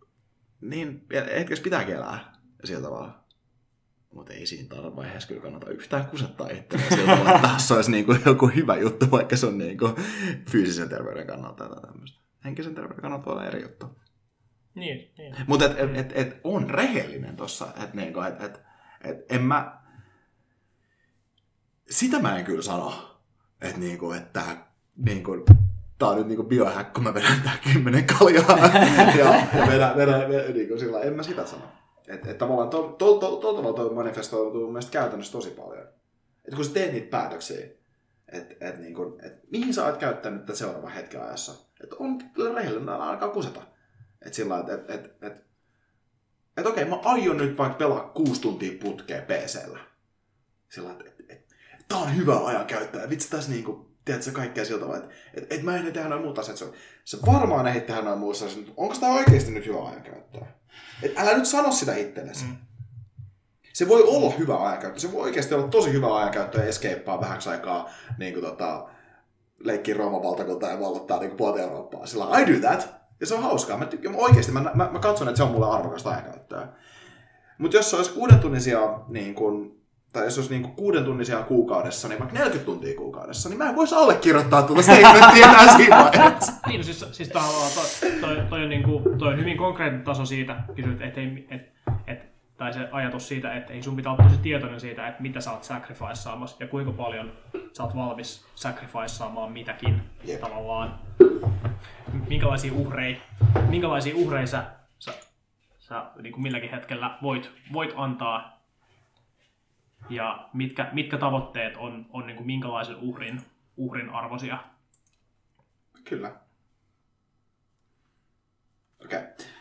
A: niin hetkessä pitääkin elää sillä tavalla. Mutta ei siinä taas vaiheessa kyllä kannata yhtään kusettaa itseään sillä tavalla, että taas se olisi niin kuin joku hyvä juttu, vaikka se on niin kuin fyysisen terveyden kannalta tai tämmöistä. Henkisen terveyden kannalta voi olla eri juttu.
D: Niin, niin.
A: Mutta et, et, et, et on rehellinen tossa, että niinku, et, et, et en mä... Sitä mä en kyllä sano, että niinku, että niinku, tää on nyt niinku biohack, kun mä vedän tää kymmenen kaljaa ja, ja vedän, vedän, vedän niinku sillä en mä sitä sano. Että et tavallaan tuolla to, to, to, tavalla toi manifestoituu mun mielestä käytännössä tosi paljon. Että kun sä teet niitä päätöksiä, että et, niinku, et, mihin sä oot käyttänyt tätä seuraavan hetken ajassa. Että on kyllä rehellinen, alkaa kuseta. Että sillä että et, et, et, et okei, mä aion nyt vaikka pelaa kuusi tuntia putkeen PCllä. Sillä että et, et, tää on hyvä ajan käyttää. Vitsi tässä niinku, tiedätkö, kaikkea siltä tavalla, että et, et mä en tehdä noin muuta asiat. Se varmaan ei tehdä noin muuta asiat. Onko tää oikeasti nyt hyvä ajan käyttää? Et älä nyt sano sitä itsellesi. Mm. Se voi olla hyvä ajankäyttö. Se voi oikeasti olla tosi hyvä ajankäyttö ja escapea vähäksi aikaa niin kuin, tota, leikkiä Rooman valtakuntaa ja vallottaa niin puolta Eurooppaa. Sillä I do that. Ja se on hauskaa. Mä, tykkään, mä oikeasti mä, mä, mä, katson, että se on mulle arvokasta ajankäyttöä. Mutta jos se olisi kuuden tunnin sijaan, niin kun, tai jos olisi niin kuin kuuden tunnin sijaan kuukaudessa, niin vaikka 40 tuntia kuukaudessa, niin mä en voisi allekirjoittaa tuota statementtia <laughs> enää siinä vaiheessa.
D: Niin, no siis, siis tavallaan toi, toi, toi, on, niin kuin, toi on hyvin konkreettinen taso siitä, kysyt, et ei, et, et, tai se ajatus siitä, että ei sun pitää olla tosi tietoinen siitä, että mitä sä oot sacrificeaamassa ja kuinka paljon sä oot valmis sacrificeaamaan mitäkin
A: Jep.
D: tavallaan. Minkälaisia uhreja, minkälaisia uhreja sä, sä, sä niin kuin milläkin hetkellä voit, voit antaa ja mitkä, mitkä tavoitteet on, on niin kuin minkälaisen uhrin, uhrin arvoisia.
A: Kyllä. Okei. Okay.